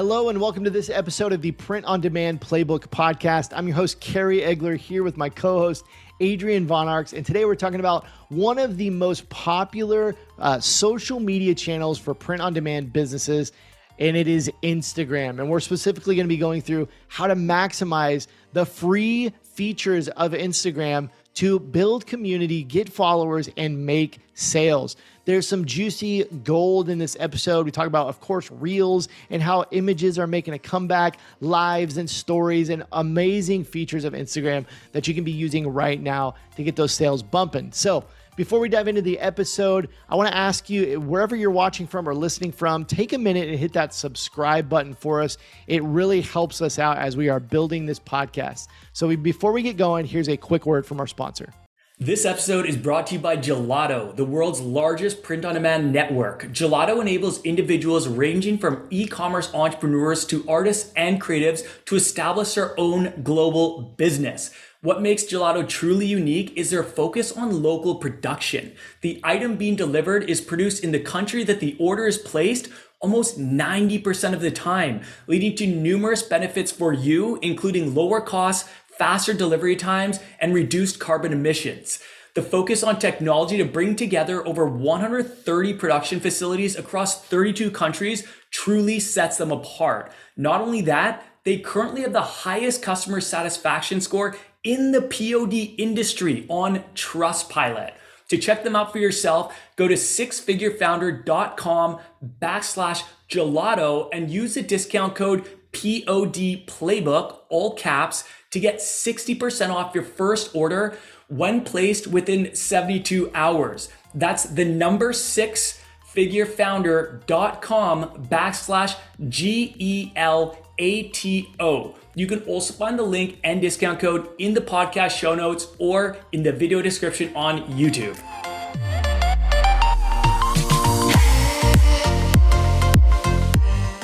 Hello, and welcome to this episode of the Print on Demand Playbook Podcast. I'm your host, Kerry Egeler, here with my co host, Adrian Von Arx. And today we're talking about one of the most popular uh, social media channels for print on demand businesses, and it is Instagram. And we're specifically going to be going through how to maximize the free features of Instagram to build community, get followers, and make sales. There's some juicy gold in this episode. We talk about, of course, reels and how images are making a comeback, lives and stories, and amazing features of Instagram that you can be using right now to get those sales bumping. So, before we dive into the episode, I want to ask you wherever you're watching from or listening from, take a minute and hit that subscribe button for us. It really helps us out as we are building this podcast. So, before we get going, here's a quick word from our sponsor. This episode is brought to you by Gelato, the world's largest print on demand network. Gelato enables individuals ranging from e commerce entrepreneurs to artists and creatives to establish their own global business. What makes Gelato truly unique is their focus on local production. The item being delivered is produced in the country that the order is placed almost 90% of the time, leading to numerous benefits for you, including lower costs, faster delivery times, and reduced carbon emissions. The focus on technology to bring together over 130 production facilities across 32 countries truly sets them apart. Not only that, they currently have the highest customer satisfaction score in the POD industry on Trustpilot. To check them out for yourself, go to sixfigurefounder.com backslash gelato and use the discount code POD playbook, all caps, to get 60% off your first order when placed within 72 hours. That's the number six figurefounder.com backslash G E L A T O. You can also find the link and discount code in the podcast show notes or in the video description on YouTube.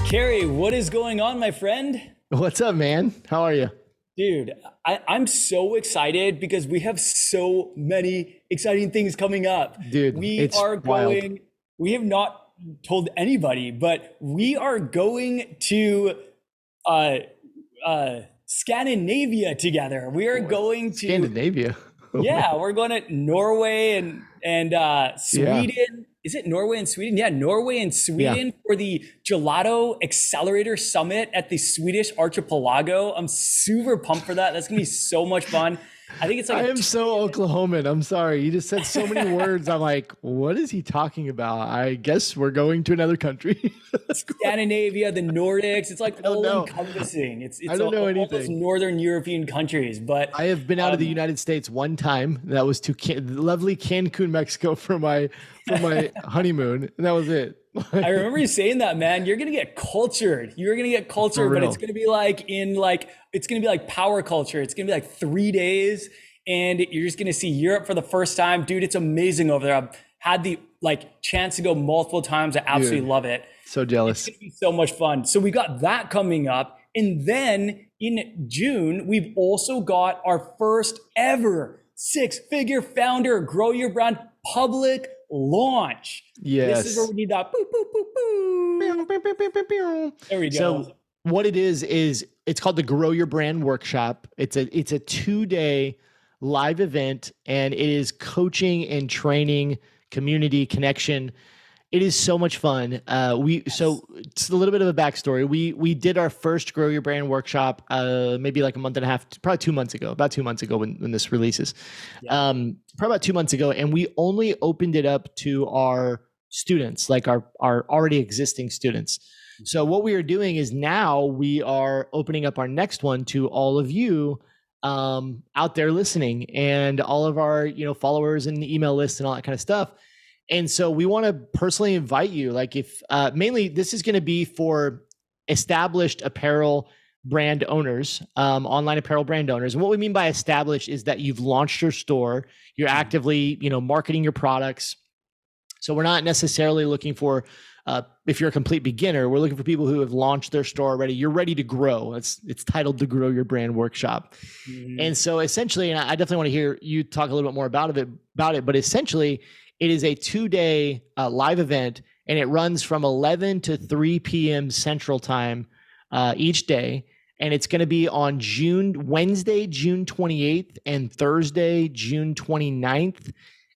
Kerry, what is going on, my friend? What's up, man? How are you? Dude, I, am so excited because we have so many exciting things coming up. Dude, we are going, wild. We have not told anybody, but we are going to uh, uh, Scandinavia together. We are going to Scandinavia. yeah, we're going to Norway and and uh, Sweden. Yeah. Is it Norway and Sweden? Yeah, Norway and Sweden yeah. for the Gelato Accelerator Summit at the Swedish Archipelago. I'm super pumped for that. That's gonna be so much fun. I think it's like I am so Oklahoman. I'm sorry. You just said so many words. I'm like, what is he talking about? I guess we're going to another country. Scandinavia, the Nordics. It's like all know. encompassing. It's, it's I don't all, know anything. northern European countries. But I have been out um, of the um, United States one time. That was to Can- lovely Cancun, Mexico for my for my honeymoon, and that was it. I remember you saying that, man. You're gonna get cultured. You're gonna get cultured, but it's gonna be like in like it's gonna be like power culture. It's gonna be like three days, and you're just gonna see Europe for the first time, dude. It's amazing over there. I've had the like chance to go multiple times. I absolutely dude, love it. So jealous. It's gonna be so much fun. So we got that coming up, and then in June we've also got our first ever six-figure founder grow your brand public launch. Yes. This is where we need that. Boop, boop, boop, there we go. So what it is is it's called the Grow Your Brand Workshop. It's a it's a two day live event, and it is coaching and training, community connection it is so much fun. Uh, we so it's a little bit of a backstory. We we did our first grow your brand workshop uh, maybe like a month and a half, probably two months ago, about two months ago when, when this releases. Yeah. Um, probably about two months ago, and we only opened it up to our students, like our our already existing students. Mm-hmm. So what we are doing is now we are opening up our next one to all of you um, out there listening and all of our you know followers and email lists and all that kind of stuff and so we want to personally invite you. Like, if uh, mainly this is going to be for established apparel brand owners, um, online apparel brand owners. And what we mean by established is that you've launched your store, you're mm-hmm. actively, you know, marketing your products. So we're not necessarily looking for uh, if you're a complete beginner, we're looking for people who have launched their store already. You're ready to grow. It's it's titled the Grow Your Brand Workshop, mm-hmm. and so essentially, and I definitely want to hear you talk a little bit more about it about it. But essentially, it is a two day uh, live event and it runs from 11 to 3 p.m. Central Time uh, each day. And it's going to be on June, Wednesday, June 28th, and Thursday, June 29th.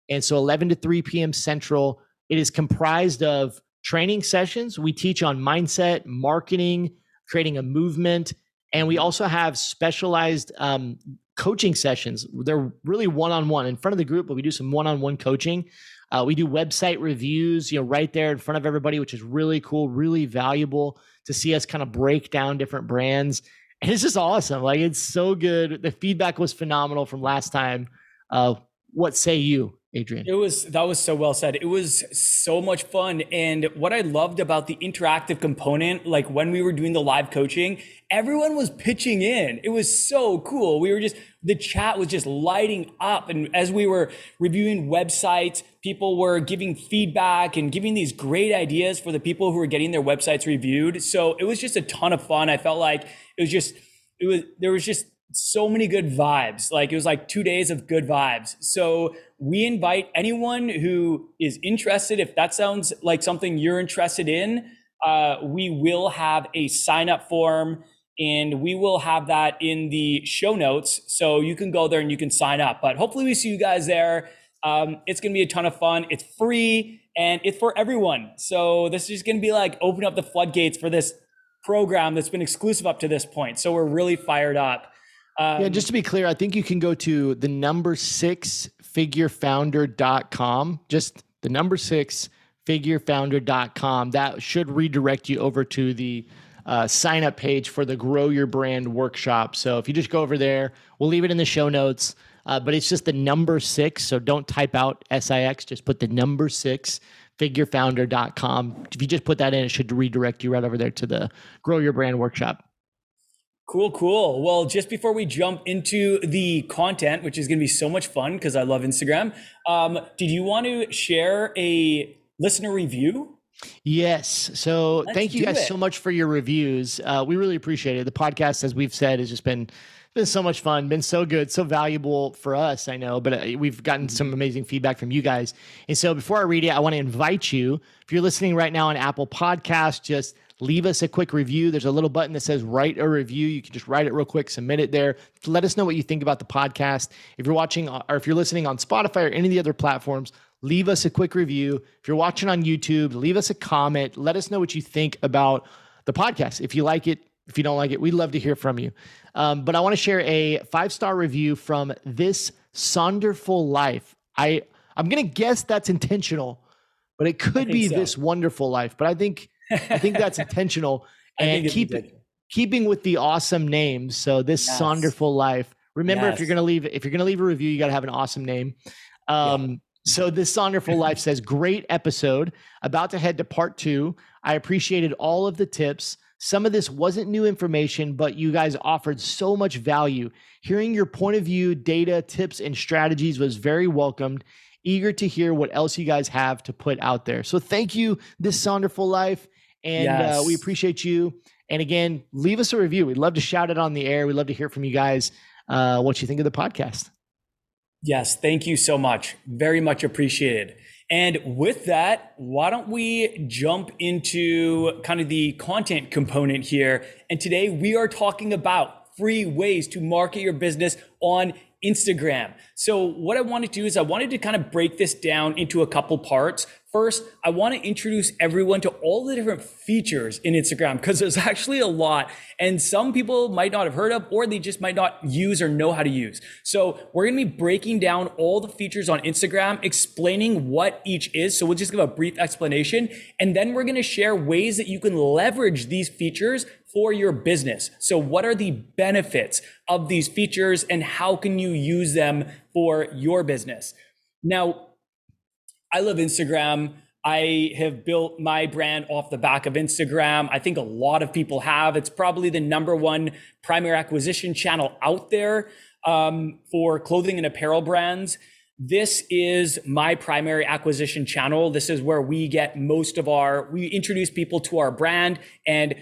And so 11 to 3 p.m. Central. It is comprised of training sessions. We teach on mindset, marketing, creating a movement. And we also have specialized um, coaching sessions. They're really one on one in front of the group, but we do some one on one coaching. Uh, we do website reviews, you know, right there in front of everybody, which is really cool, really valuable to see us kind of break down different brands. And it's just awesome. Like it's so good. The feedback was phenomenal from last time. Uh, what say you? Adrian. It was that was so well said. It was so much fun. And what I loved about the interactive component, like when we were doing the live coaching, everyone was pitching in. It was so cool. We were just the chat was just lighting up. And as we were reviewing websites, people were giving feedback and giving these great ideas for the people who were getting their websites reviewed. So it was just a ton of fun. I felt like it was just it was there was just so many good vibes. Like it was like two days of good vibes. So we invite anyone who is interested, if that sounds like something you're interested in, uh, we will have a sign up form and we will have that in the show notes. So you can go there and you can sign up. But hopefully we see you guys there. Um, it's going to be a ton of fun. It's free and it's for everyone. So this is going to be like open up the floodgates for this program that's been exclusive up to this point. So we're really fired up. Um, yeah, just to be clear, I think you can go to the number six figurefounder.com. Just the number six figurefounder.com. That should redirect you over to the uh, sign up page for the Grow Your Brand workshop. So if you just go over there, we'll leave it in the show notes. Uh, but it's just the number six. So don't type out SIX, just put the number six figurefounder.com. If you just put that in, it should redirect you right over there to the Grow Your Brand workshop. Cool, cool. Well, just before we jump into the content, which is going to be so much fun because I love Instagram, um, did you want to share a listener review? Yes. So Let's thank you guys it. so much for your reviews. Uh, we really appreciate it. The podcast, as we've said, has just been been so much fun, been so good, so valuable for us. I know, but uh, we've gotten some mm-hmm. amazing feedback from you guys. And so before I read it, I want to invite you. If you're listening right now on Apple Podcast, just leave us a quick review. There's a little button that says write a review. You can just write it real quick, submit it there. Let us know what you think about the podcast. If you're watching or if you're listening on Spotify or any of the other platforms, leave us a quick review. If you're watching on YouTube, leave us a comment. Let us know what you think about the podcast. If you like it, if you don't like it, we'd love to hear from you. Um, but I want to share a five star review from this Sonderful Life. I I'm gonna guess that's intentional, but it could be so. this wonderful life. But I think I think that's intentional and keep keeping with the awesome names. So this yes. Sonderful Life. Remember, yes. if you're gonna leave if you're gonna leave a review, you got to have an awesome name. Um, yeah. So this Sonderful Life says, "Great episode. About to head to part two. I appreciated all of the tips." Some of this wasn't new information, but you guys offered so much value. Hearing your point of view, data, tips, and strategies was very welcomed. Eager to hear what else you guys have to put out there. So thank you, this Sonderful Life, and yes. uh, we appreciate you. And again, leave us a review. We'd love to shout it on the air. We'd love to hear from you guys uh, what you think of the podcast. Yes, thank you so much. Very much appreciated. And with that, why don't we jump into kind of the content component here? And today we are talking about free ways to market your business on Instagram. So what I wanted to do is I wanted to kind of break this down into a couple parts. First, I want to introduce everyone to all the different features in Instagram because there's actually a lot and some people might not have heard of or they just might not use or know how to use. So we're going to be breaking down all the features on Instagram, explaining what each is. So we'll just give a brief explanation and then we're going to share ways that you can leverage these features for your business. So what are the benefits of these features and how can you use them for your business? Now, I love Instagram. I have built my brand off the back of Instagram. I think a lot of people have. It's probably the number one primary acquisition channel out there um, for clothing and apparel brands. This is my primary acquisition channel. This is where we get most of our, we introduce people to our brand and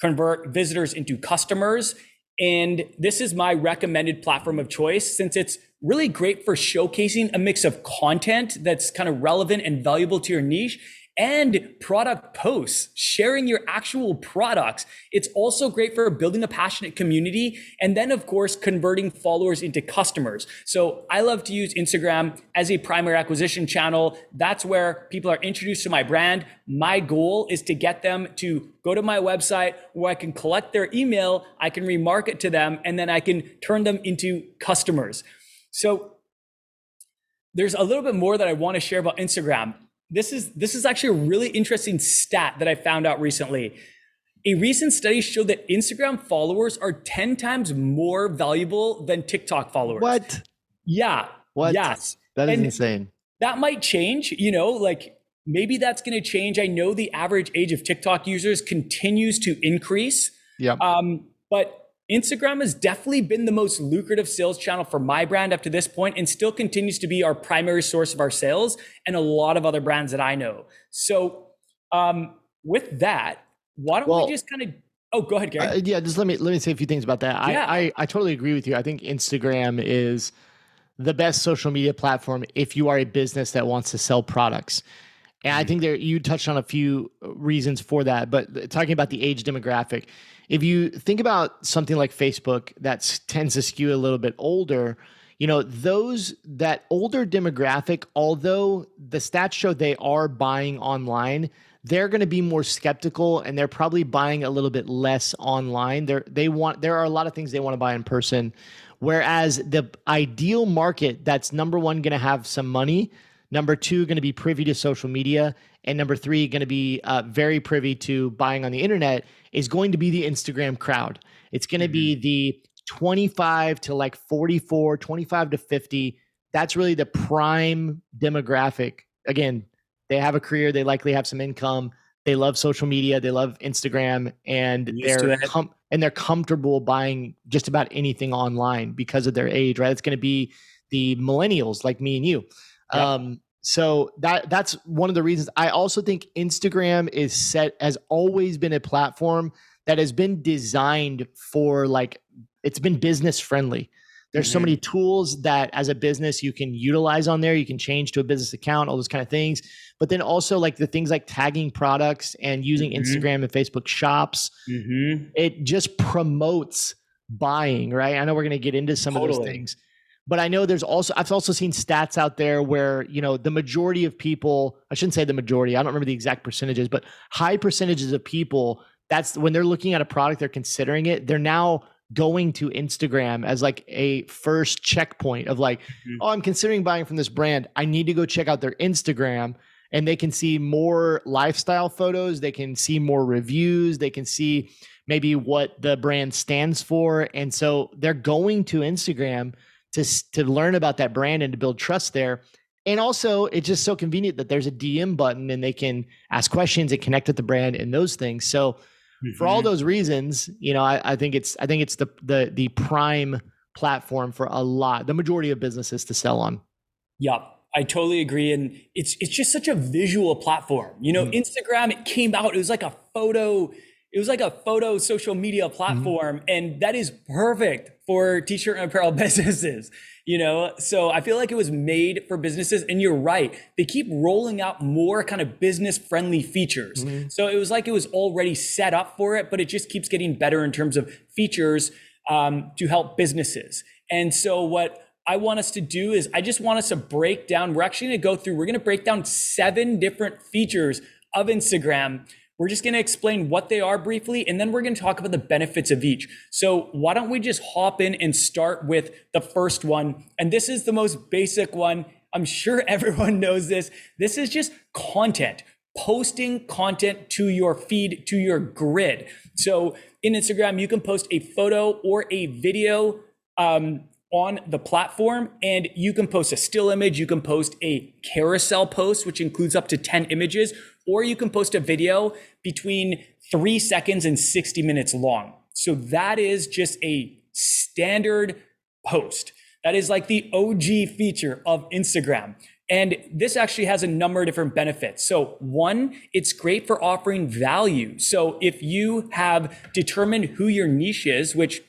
convert visitors into customers. And this is my recommended platform of choice since it's really great for showcasing a mix of content that's kind of relevant and valuable to your niche and product posts, sharing your actual products. It's also great for building a passionate community. And then, of course, converting followers into customers. So I love to use Instagram as a primary acquisition channel. That's where people are introduced to my brand. My goal is to get them to go to my website where I can collect their email, I can remarket to them, and then I can turn them into customers. So there's a little bit more that I want to share about Instagram this is this is actually a really interesting stat that I found out recently. A recent study showed that Instagram followers are 10 times more valuable than TikTok followers. What? Yeah. What? Yes. That is and insane. That might change, you know, like maybe that's going to change. I know the average age of TikTok users continues to increase. Yeah. Um, but Instagram has definitely been the most lucrative sales channel for my brand up to this point and still continues to be our primary source of our sales and a lot of other brands that I know. So, um, with that, why don't well, we just kind of Oh, go ahead, Kerry. Uh, yeah, just let me let me say a few things about that. Yeah. I, I I totally agree with you. I think Instagram is the best social media platform if you are a business that wants to sell products. And I mm-hmm. think there you touched on a few reasons for that, but talking about the age demographic, if you think about something like Facebook that tends to skew a little bit older, you know, those that older demographic, although the stats show they are buying online, they're going to be more skeptical and they're probably buying a little bit less online. They're, they want there are a lot of things they want to buy in person. Whereas the ideal market that's number one going to have some money, number two going to be privy to social media, and number three going to be uh, very privy to buying on the internet is going to be the Instagram crowd. It's going to mm-hmm. be the 25 to like 44, 25 to 50. That's really the prime demographic. Again, they have a career, they likely have some income, they love social media, they love Instagram, and they're com- and they're comfortable buying just about anything online because of their age, right? It's going to be the millennials like me and you. Yep. Um, so that that's one of the reasons i also think instagram is set has always been a platform that has been designed for like it's been business friendly there's mm-hmm. so many tools that as a business you can utilize on there you can change to a business account all those kind of things but then also like the things like tagging products and using mm-hmm. instagram and facebook shops mm-hmm. it just promotes buying right i know we're going to get into some totally. of those things but I know there's also I've also seen stats out there where you know the majority of people I shouldn't say the majority I don't remember the exact percentages but high percentages of people that's when they're looking at a product they're considering it they're now going to Instagram as like a first checkpoint of like mm-hmm. oh I'm considering buying from this brand I need to go check out their Instagram and they can see more lifestyle photos they can see more reviews they can see maybe what the brand stands for and so they're going to Instagram to to learn about that brand and to build trust there. And also, it's just so convenient that there's a DM button and they can ask questions and connect with the brand and those things. So, mm-hmm. for all mm-hmm. those reasons, you know, I, I think it's I think it's the the the prime platform for a lot, the majority of businesses to sell on. Yep. I totally agree. And it's it's just such a visual platform. You know, mm-hmm. Instagram, it came out, it was like a photo it was like a photo social media mm-hmm. platform mm-hmm. and that is perfect for t-shirt and apparel businesses you know so i feel like it was made for businesses and you're right they keep rolling out more kind of business friendly features mm-hmm. so it was like it was already set up for it but it just keeps getting better in terms of features um, to help businesses and so what I want us to do is I just want us to break down. We're actually going to go through, we're going to break down seven different features of Instagram we're just going to explain what they are briefly, and then we're going to talk about the benefits of each. So, why don't we just hop in and start with the first one? And this is the most basic one. I'm sure everyone knows this. This is just content, posting content to your feed, to your grid. So, in Instagram, you can post a photo or a video. Um, on the platform and you can post a still image you can post a carousel post which includes up to 10 images or you can post a video between three seconds and 60 minutes long. So that is just a standard post. That is like the OG feature of Instagram. And this actually has a number of different benefits. So, one, it's great for offering value. So, if you have determined who your niche is, which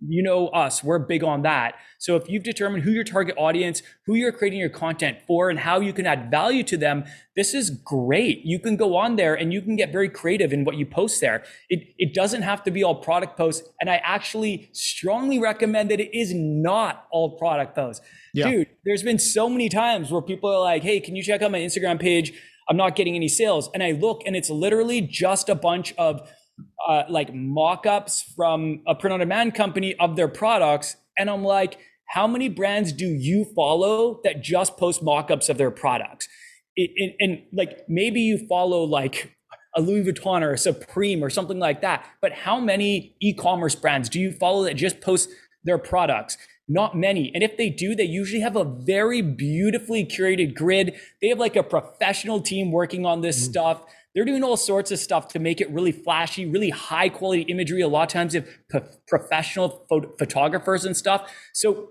you know us, we're big on that. So if you've determined who your target audience, who you're creating your content for, and how you can add value to them, this is great. You can go on there and you can get very creative in what you post there. It, it doesn't have to be all product posts. And I actually strongly recommend that it is not all product posts. Yeah. Dude, there's been so many times where people are like, hey, can you check out my Instagram page? I'm not getting any sales. And I look and it's literally just a bunch of uh, like mock-ups from a print on demand company of their products and i'm like how many brands do you follow that just post mock-ups of their products it, it, and like maybe you follow like a louis vuitton or a supreme or something like that but how many e-commerce brands do you follow that just post their products not many. And if they do, they usually have a very beautifully curated grid. They have like a professional team working on this mm-hmm. stuff. They're doing all sorts of stuff to make it really flashy, really high quality imagery. A lot of times, if professional photographers and stuff. So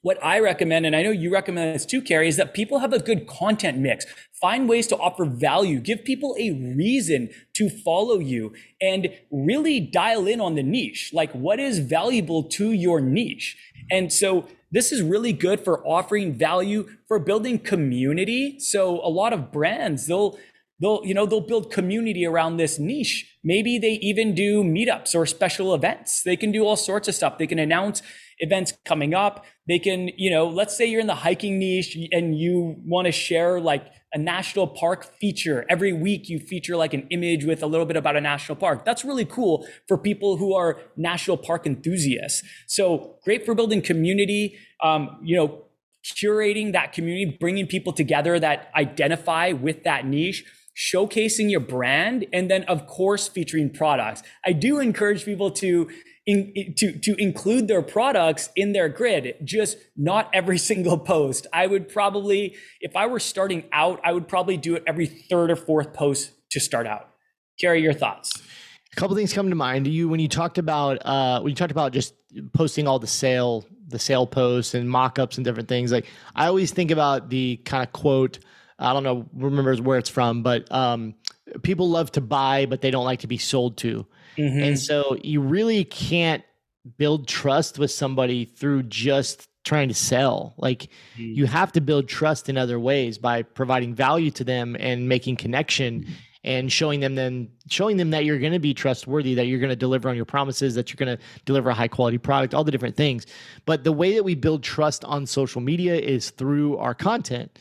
what I recommend, and I know you recommend this too, Kerry, is that people have a good content mix. Find ways to offer value, give people a reason to follow you, and really dial in on the niche. Like, what is valuable to your niche? And so, this is really good for offering value for building community. So, a lot of brands, they'll they'll you know they'll build community around this niche. Maybe they even do meetups or special events. They can do all sorts of stuff. They can announce events coming up. They can you know let's say you're in the hiking niche and you want to share like a national park feature. Every week you feature like an image with a little bit about a national park. That's really cool for people who are national park enthusiasts. So great for building community um, you know curating that community bringing people together that identify with that niche showcasing your brand, and then of course featuring products. I do encourage people to in, to to include their products in their grid, just not every single post. I would probably, if I were starting out, I would probably do it every third or fourth post to start out. Kerry, your thoughts? A couple things come to mind. You when you talked about uh, when you talked about just posting all the sale the sale posts and mock-ups and different things. Like I always think about the kind of quote I don't know, remembers where it's from, but um, people love to buy, but they don't like to be sold to. Mm-hmm. And so you really can't build trust with somebody through just trying to sell. Like mm-hmm. you have to build trust in other ways by providing value to them and making connection mm-hmm. and showing them then showing them that you're going to be trustworthy, that you're going to deliver on your promises, that you're going to deliver a high quality product, all the different things. But the way that we build trust on social media is through our content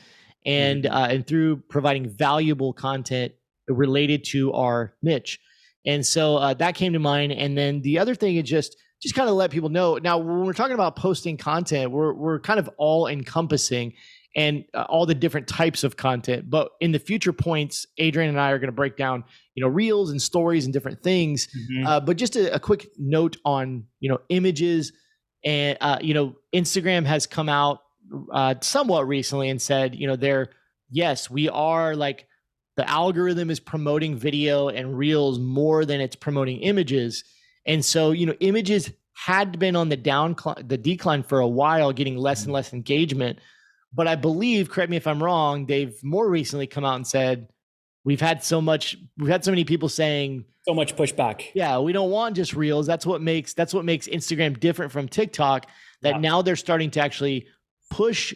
and mm-hmm. uh, and through providing valuable content related to our niche. And so uh, that came to mind. And then the other thing is just just kind of let people know. Now, when we're talking about posting content, we're we're kind of all encompassing and uh, all the different types of content. But in the future points, Adrian and I are going to break down, you know, reels and stories and different things. Mm-hmm. Uh, but just a, a, quick note on, you know, images and uh, you know, Instagram has come out uh, somewhat recently and said, you know, they're yes, we are like the algorithm is promoting video and reels more than it's promoting images, and so you know, images had been on the down the decline for a while, getting less and mm-hmm. less engagement. But I believe, correct me if I'm wrong, they've more recently come out and said we've had so much, we've had so many people saying so much pushback. Yeah, we don't want just reels. That's what makes that's what makes Instagram different from TikTok. That yeah. now they're starting to actually push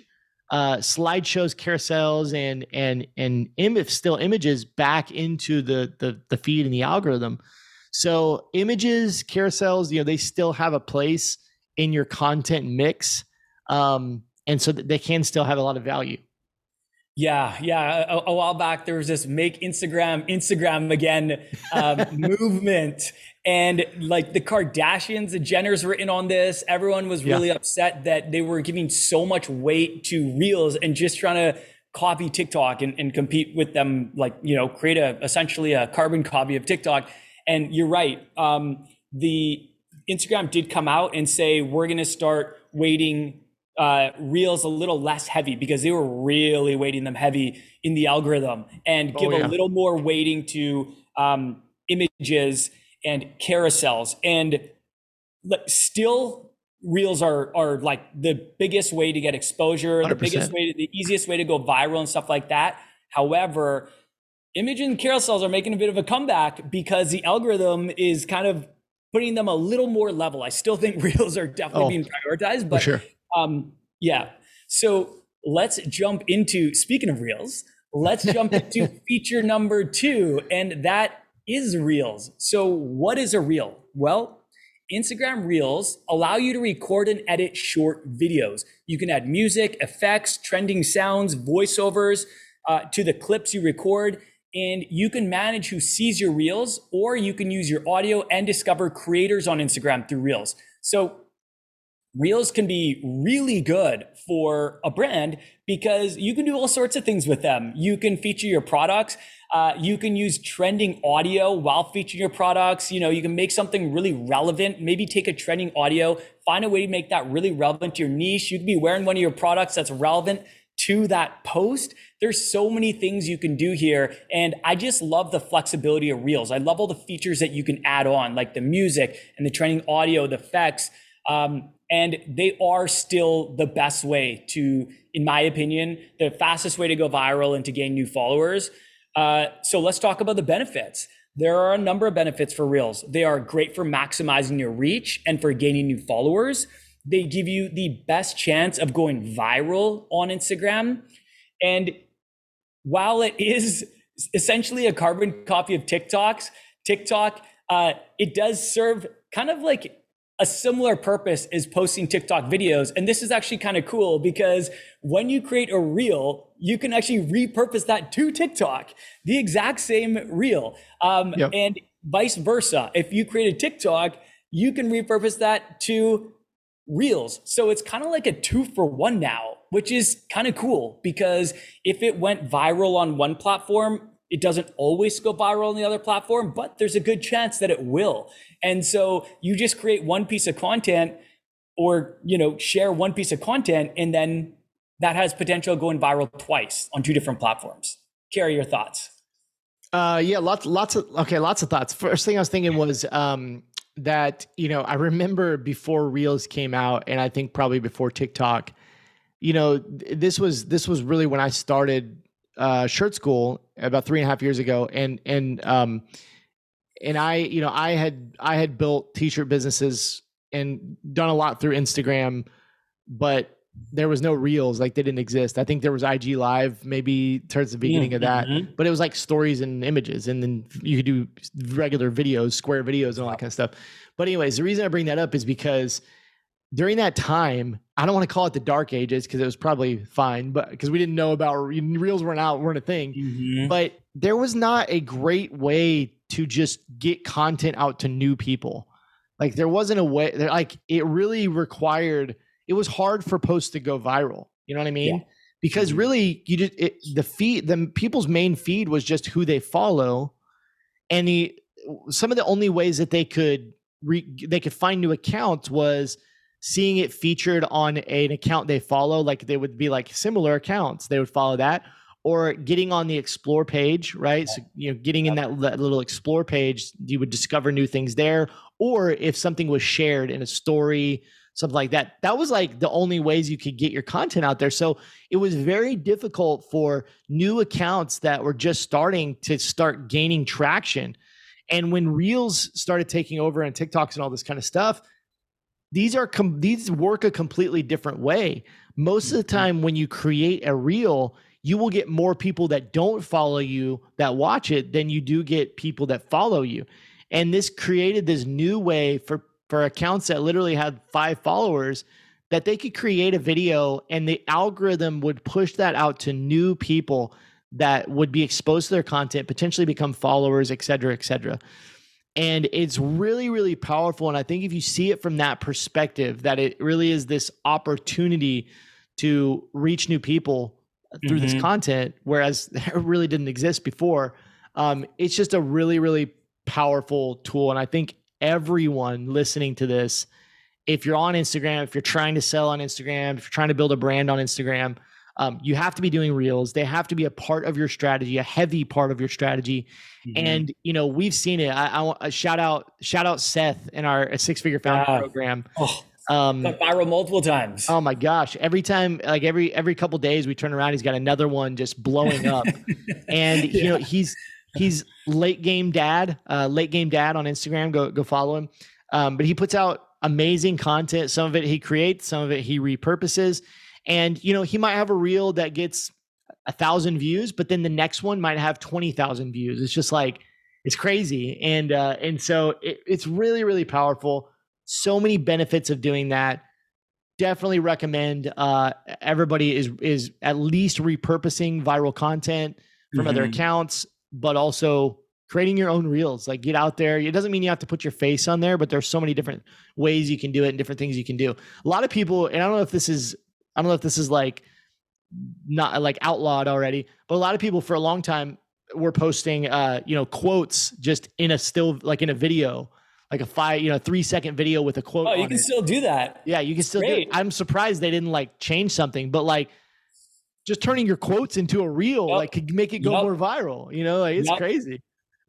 uh, slideshows, carousels, and and and Im- still images back into the, the the feed and the algorithm. So images, carousels, you know, they still have a place in your content mix, um, and so they can still have a lot of value. Yeah, yeah. A, a, while back, there was this "Make Instagram Instagram Again" um, movement, and like the Kardashians, the Jenners were in on this. Everyone was really yeah. upset that they were giving so much weight to Reels and just trying to copy TikTok and, and compete with them. Like you know, create a essentially a carbon copy of TikTok. And you're right. Um, the Instagram did come out and say we're going to start weighting uh, reels a little less heavy because they were really weighting them heavy in the algorithm and oh, give oh, yeah. a little more weighting to um, images and carousels and still reels are are like the biggest way to get exposure 100%. the biggest way to, the easiest way to go viral and stuff like that however image and carousels are making a bit of a comeback because the algorithm is kind of putting them a little more level. I still think reels are definitely oh, being prioritized, but sure. um, yeah. So let's jump into speaking of reels, let's jump into feature number two, and that is reels. So, what is a reel? Well, Instagram Reels allow you to record and edit short videos. You can add music, effects, trending sounds, voiceovers uh, to the clips you record, and you can manage who sees your Reels, or you can use your audio and discover creators on Instagram through Reels. So, Reels can be really good for a brand because you can do all sorts of things with them. You can feature your products. Uh, you can use trending audio while featuring your products. You know, you can make something really relevant. Maybe take a trending audio, find a way to make that really relevant to your niche. You could be wearing one of your products that's relevant to that post. There's so many things you can do here. And I just love the flexibility of Reels. I love all the features that you can add on, like the music and the trending audio, the effects. Um, and they are still the best way to, in my opinion, the fastest way to go viral and to gain new followers. Uh, so let's talk about the benefits. There are a number of benefits for Reels. They are great for maximizing your reach and for gaining new followers. They give you the best chance of going viral on Instagram. And while it is essentially a carbon copy of TikTok's, TikTok, uh, it does serve kind of like a similar purpose is posting TikTok videos. And this is actually kind of cool because when you create a reel, you can actually repurpose that to TikTok, the exact same reel. Um, yep. And vice versa. If you create a TikTok, you can repurpose that to reels. So it's kind of like a two for one now, which is kind of cool because if it went viral on one platform, it doesn't always go viral on the other platform, but there's a good chance that it will. And so you just create one piece of content or, you know, share one piece of content and then that has potential going viral twice on two different platforms. Kerry your thoughts. Uh, yeah, lots, lots of okay, lots of thoughts. First thing I was thinking was um, that you know I remember before Reels came out, and I think probably before TikTok. You know, this was this was really when I started uh, shirt school about three and a half years ago, and and um, and I, you know, I had I had built t-shirt businesses and done a lot through Instagram, but there was no reels like they didn't exist. I think there was IG live maybe towards the beginning mm-hmm. of that, mm-hmm. but it was like stories and images and then you could do regular videos, square videos and all that kind of stuff. But anyways, the reason I bring that up is because during that time, I don't want to call it the dark ages because it was probably fine, but because we didn't know about reels weren't out, weren't a thing. Mm-hmm. But there was not a great way to just get content out to new people. Like there wasn't a way like it really required it was hard for posts to go viral. You know what I mean? Yeah. Because mm-hmm. really you just it, the feed the people's main feed was just who they follow and the some of the only ways that they could re, they could find new accounts was seeing it featured on a, an account they follow, like they would be like similar accounts, they would follow that, or getting on the explore page, right? So, you know, getting in that, that little explore page, you would discover new things there. Or if something was shared in a story, something like that, that was like the only ways you could get your content out there. So it was very difficult for new accounts that were just starting to start gaining traction. And when Reels started taking over and TikToks and all this kind of stuff, these are com- these work a completely different way. Most of the mm-hmm. time, when you create a reel, you will get more people that don't follow you that watch it than you do get people that follow you. And this created this new way for for accounts that literally had five followers that they could create a video and the algorithm would push that out to new people that would be exposed to their content, potentially become followers, et cetera, et cetera. And it's really, really powerful. And I think if you see it from that perspective, that it really is this opportunity to reach new people through mm-hmm. this content, whereas it really didn't exist before. Um, it's just a really, really powerful tool. And I think everyone listening to this, if you're on Instagram, if you're trying to sell on Instagram, if you're trying to build a brand on Instagram, um, you have to be doing reels. They have to be a part of your strategy, a heavy part of your strategy. Mm-hmm. And you know, we've seen it. I, I want a shout out, shout out Seth in our six figure founder uh, program. Oh, um, got viral multiple times. Oh my gosh! Every time, like every every couple days, we turn around, he's got another one just blowing up. and yeah. you know, he's he's late game dad, uh, late game dad on Instagram. Go go follow him. Um, but he puts out amazing content. Some of it he creates, some of it he repurposes. And you know, he might have a reel that gets a thousand views, but then the next one might have twenty thousand views. It's just like it's crazy, and uh, and so it, it's really really powerful. So many benefits of doing that. Definitely recommend uh, everybody is is at least repurposing viral content from mm-hmm. other accounts, but also creating your own reels. Like get out there. It doesn't mean you have to put your face on there, but there's so many different ways you can do it and different things you can do. A lot of people, and I don't know if this is, I don't know if this is like not like outlawed already, but a lot of people for a long time were posting, uh, you know, quotes just in a still like in a video, like a five, you know, three second video with a quote. Oh, you can it. still do that. Yeah, you can still Great. do it. I'm surprised they didn't like change something, but like just turning your quotes into a reel, yep. like could make it go yep. more viral. You know, like it's yep. crazy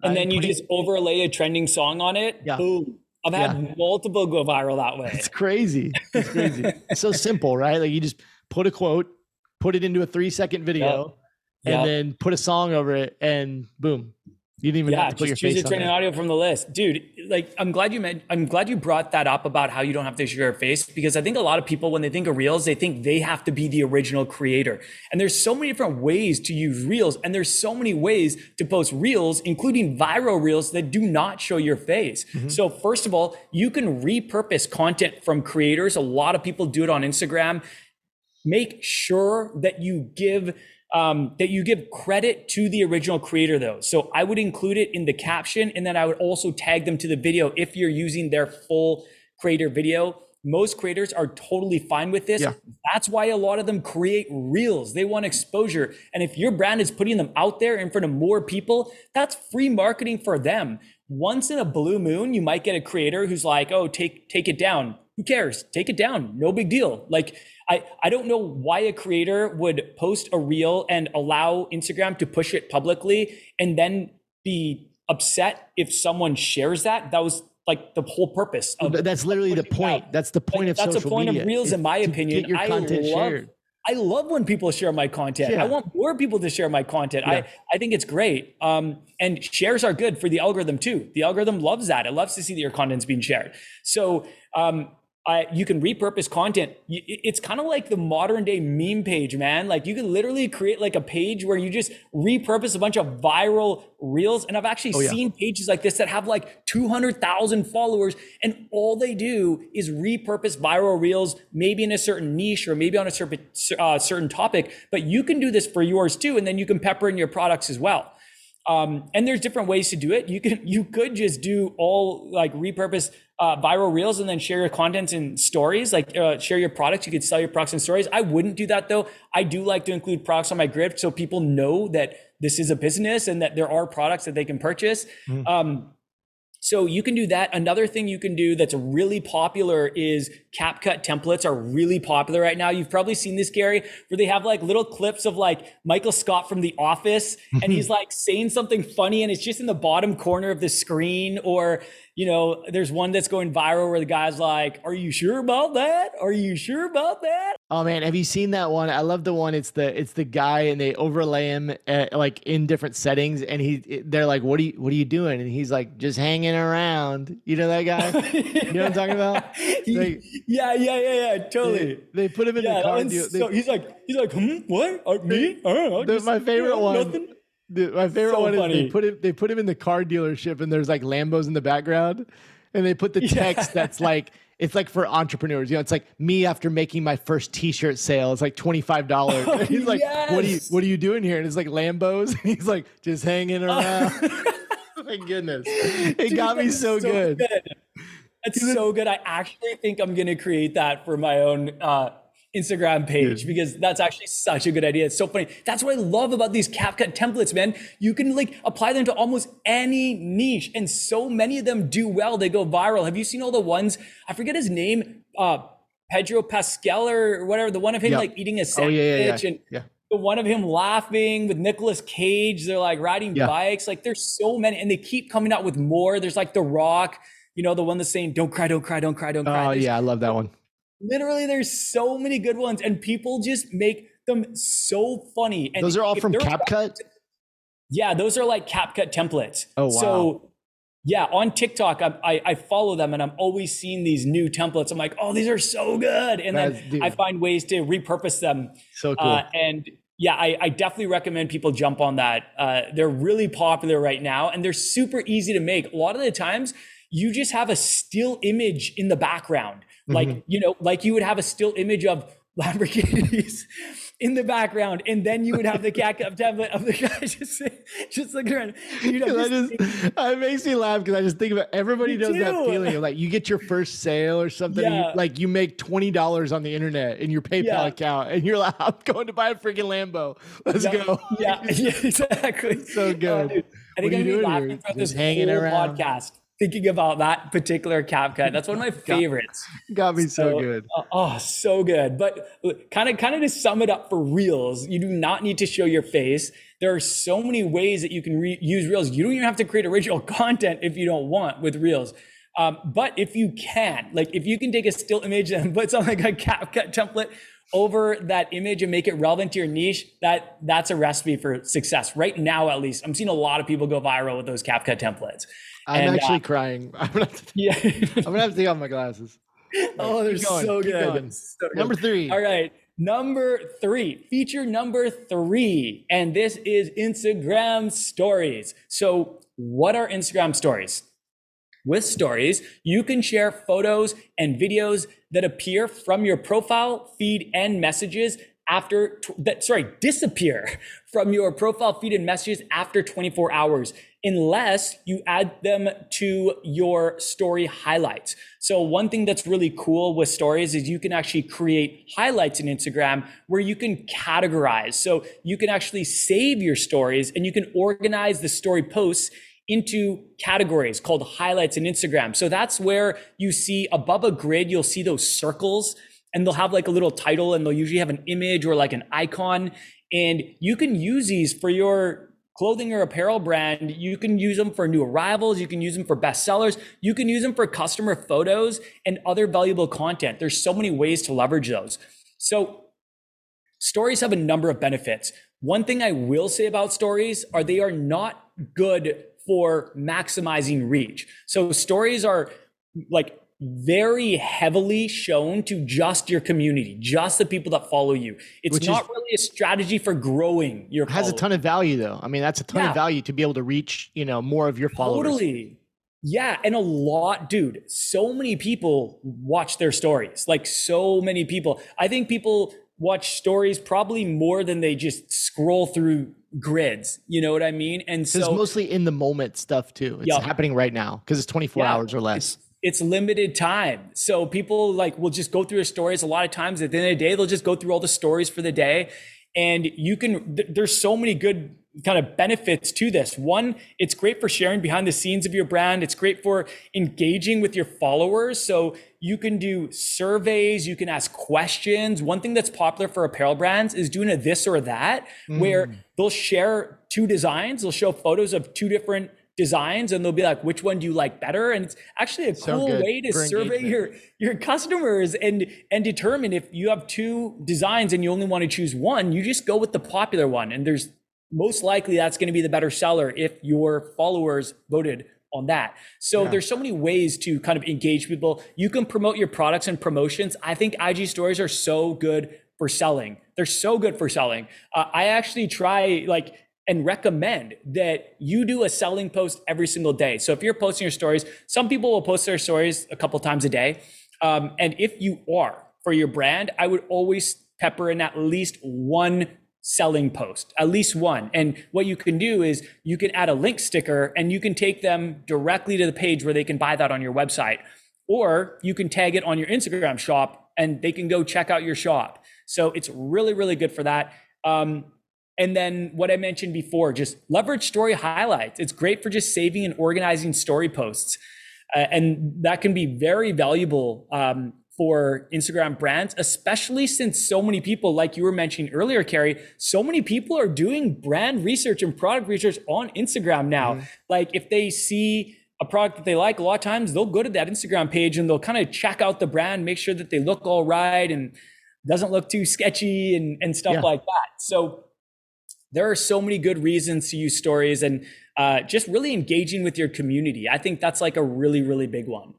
and then you just overlay a trending song on it. Yeah. Boom. I've had yeah. multiple go viral that way. It's crazy. It's crazy. it's so simple, right? Like you just put a quote, put it into a three second video, yep. and then put a song over it, and boom, you didn't even yeah, have to your choose your trending audio from the list, dude. Like, I'm glad you meant. I'm glad you brought that up about how you don't have to show your face because I think a lot of people, when they think of reels, they think they have to be the original creator. And there's so many different ways to use reels, and there's so many ways to post reels, including viral reels that do not show your face. Mm-hmm. So, first of all, you can repurpose content from creators. A lot of people do it on Instagram. Make sure that you give um, that you give credit to the original creator though. So I would include it in the caption and then I would also tag them to the video if you're using their full creator video. Most creators are totally fine with this. Yeah. That's why a lot of them create reels. They want exposure. And if your brand is putting them out there in front of more people, that's free marketing for them. Once in a blue moon, you might get a creator who's like, "Oh, take take it down." Who cares? Take it down. No big deal. Like I, I don't know why a creator would post a reel and allow Instagram to push it publicly and then be upset if someone shares that. That was like the whole purpose. Of that's literally the point. Out. That's the point like, of that's the point media, of reels, in my opinion. Get your content I love, shared. I love when people share my content. Yeah. I want more people to share my content. Yeah. I, I think it's great. Um, and shares are good for the algorithm too. The algorithm loves that. It loves to see that your content's being shared. So um, I, you can repurpose content. It's kind of like the modern day meme page, man. Like you can literally create like a page where you just repurpose a bunch of viral reels. And I've actually oh, yeah. seen pages like this that have like 200,000 followers and all they do is repurpose viral reels, maybe in a certain niche or maybe on a certain, uh, certain topic. But you can do this for yours too. And then you can pepper in your products as well. Um, and there's different ways to do it. You can you could just do all like repurpose uh, viral reels and then share your contents in stories, like uh, share your products. You could sell your products in stories. I wouldn't do that though. I do like to include products on my grid so people know that this is a business and that there are products that they can purchase. Mm. Um, so you can do that. Another thing you can do that's really popular is CapCut templates are really popular right now. You've probably seen this, Kerry, where they have like little clips of like Michael Scott from The Office and he's like saying something funny and it's just in the bottom corner of the screen or you know, there's one that's going viral where the guy's like, "Are you sure about that? Are you sure about that?" Oh man, have you seen that one? I love the one. It's the it's the guy and they overlay him at, uh, like in different settings, and he they're like, "What are you What are you doing?" And he's like, "Just hanging around." You know that guy? you know what I'm talking about? Like, yeah, yeah, yeah, yeah, totally. They, they put him in yeah, the car. Deal, so he's like, he's like, hmm, what? Uh, me? I don't know. My favorite one. Nothing my favorite so one is they put it they put him in the car dealership and there's like Lambos in the background, and they put the text yeah. that's like it's like for entrepreneurs. You know, it's like me after making my first T-shirt sale. It's like twenty five dollars. Oh, he's like, yes. "What are you What are you doing here?" And it's like Lambos. And he's like, "Just hanging around." my goodness, it Dude, got me so, so good. good. That's so good. I actually think I'm gonna create that for my own. Uh, Instagram page because that's actually such a good idea. It's so funny. That's what I love about these CapCut templates, man. You can like apply them to almost any niche, and so many of them do well. They go viral. Have you seen all the ones? I forget his name. Uh, Pedro Pascal or whatever. The one of him like eating a sandwich oh, yeah, yeah, yeah. and yeah. the one of him laughing with Nicolas Cage. They're like riding bikes. Like there's so many, and they keep coming out with more. There's like The Rock. You know, the one that's saying, "Don't cry, don't cry, don't cry, don't cry." Oh yeah, I love that one. Literally, there's so many good ones, and people just make them so funny. And those are all from CapCut. Yeah, those are like CapCut templates. Oh wow! So yeah, on TikTok, I, I, I follow them and I'm always seeing these new templates. I'm like, oh, these are so good, and then dude. I find ways to repurpose them. So cool. Uh, and yeah, I, I definitely recommend people jump on that. Uh, they're really popular right now, and they're super easy to make. A lot of the times, you just have a still image in the background, like Mhm. you know, like you would have a still image of Lamborghinis in the background, and then you would have the cat template of the guy just just looking around. You'd have I just, it makes me laugh because I just think about everybody knows that feeling of like you get your first sale or something, and you- like you make twenty dollars on the internet in your PayPal Yeah. account, and you're like, I'm going to buy a freaking Lambo. Let's Yeah, go. yeah, yeah, exactly. So good. dude, I think I'm you gonna be laughing here? throughout Just this hanging whole around? podcast, thinking about that particular CapCut. That's one of my favorites. Got me so, So, good. uh, oh, so good. But kind of, kind of to sum it up for Reels, you do not need to show your face. There are so many ways that you can re- use Reels. You don't even have to create original content if you don't want with Reels. Um, but if you can, like if you can take a still image and put something like a CapCut template over that image and make it relevant to your niche, that that's a recipe for success. Right now, at least, I'm seeing a lot of people go viral with those CapCut templates. I'm and, uh, actually crying. I'm gonna, have to, Yeah. I'm gonna have to take off my glasses. oh, they're going, so good. So good. Number three. All right. Number three, feature number three. And this is Instagram stories. So, what are Instagram stories? With stories, you can share photos and videos that appear from your profile feed and messages after that sorry disappear from your profile feed and messages after 24 hours unless you add them to your story highlights. So one thing that's really cool with stories is you can actually create highlights in instagram where you can categorize. So you can actually save your stories and you can organize the story posts into categories called highlights in Instagram. So that's where you see above a grid, you'll see those circles and they'll have like a little title and they'll usually have an image or like an icon. And you can use these for your clothing or apparel brand. You can use them for new arrivals. You can use them for bestsellers. You can use them for customer photos and other valuable content. There's so many ways to leverage those. So stories have a number of benefits. One thing I will say about stories are they are not good for maximizing reach. So stories are like very heavily shown to just your community, just the people that follow you. It's Which not is- really a strategy for growing your has a ton of value though. I mean, that's a ton Yeah. of value to be able to reach, you know, more of your followers. Totally. Yeah, and a lot, dude. So many people watch their stories. Like so many people. I think people watch stories probably more than they just scroll through grids. You know what I mean? And so mostly in the moment stuff too. It's Yeah. happening right now because it's 24 Yeah, hours or less. it's limited time. So people like will just go through their stories. A lot of times at the end of the day, they'll just go through all the stories for the day. And you can, th- there's so many good kind of benefits to this. One, it's great for sharing behind the scenes of your brand. It's great for engaging with your followers. So you can do surveys, you can ask questions. One thing that's popular for apparel brands is doing a this or that, where Mm. they'll share two designs, they'll show photos of two different designs and they'll be like which one do you like better? And it's actually a So cool good. way to for survey engagement. your your customers and and determine if you have two designs and you only want to choose one you just go with the popular one. And there's most likely that's going to be the better seller if your followers voted on that. So Yeah. there's so many ways to kind of engage people. You can promote your products and promotions. I think ig stories are so good for selling. They're so good for selling. Uh, i actually try like and recommend that you do a selling post every single day. So if you're posting your stories, some people will post their stories a couple times a day. Um, and if you are for your brand, I would always pepper in at least one selling post, at least one. And what you can do is you can add a link sticker and you can take them directly to the page where they can buy that on your website. Or you can tag it on your Instagram shop and they can go check out your shop. So it's really, really good for that. Um, and then what I mentioned before, just leverage story highlights. It's great for just saving and organizing story posts. Uh, and that can be very valuable um, for Instagram brands, especially since so many people, like you were mentioning earlier, Kerry, so many people are doing brand research and product research on Instagram now. Like if they see a product that they like, a lot of times they'll go to that Instagram page and they'll kind of check out the brand, make sure that they look all right and doesn't look too sketchy and, and stuff Yeah. like that. So there are so many good reasons to use stories and uh, just really engaging with your community. I think that's like a really, really big one.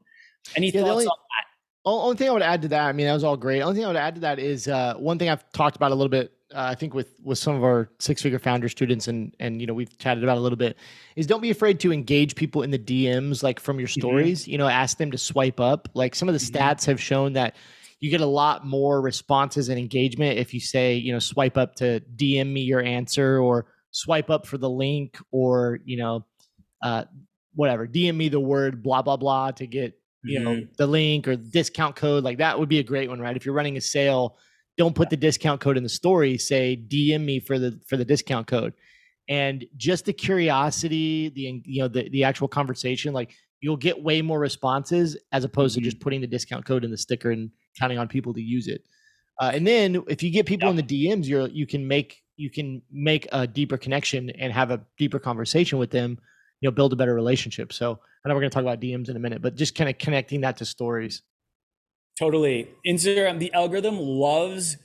Any yeah, thoughts only, on that? Only thing I would add to that, I mean, that was all great. Only thing I would add to that is uh, one thing I've talked about a little bit. Uh, I think with with some of our six figure founder students and and you know we've chatted about a little bit is don't be afraid to engage people in the DMs like from your mm-hmm. stories. Mm-hmm. You know, ask them to swipe up. Like some of the mm-hmm. stats have shown that you get a lot more responses and engagement if you say you know swipe up to DM me your answer or swipe up for the link or you know uh, whatever DM me the word blah blah blah to get you know mm-hmm. the link or the discount code like that would be a great one right if you're running a sale don't put the discount code in the story say dm me for the for the discount code and just the curiosity the you know the, the actual conversation like you'll get way more responses as opposed mm-hmm. to just putting the discount code in the sticker and counting on people to use it uh, and then if you get people yep. in the dms you're you can make you can make a deeper connection and have a deeper conversation with them you know build a better relationship so I know we're going to talk about DMs in a minute, but just kind of connecting that to stories. Totally. Instagram, the algorithm loves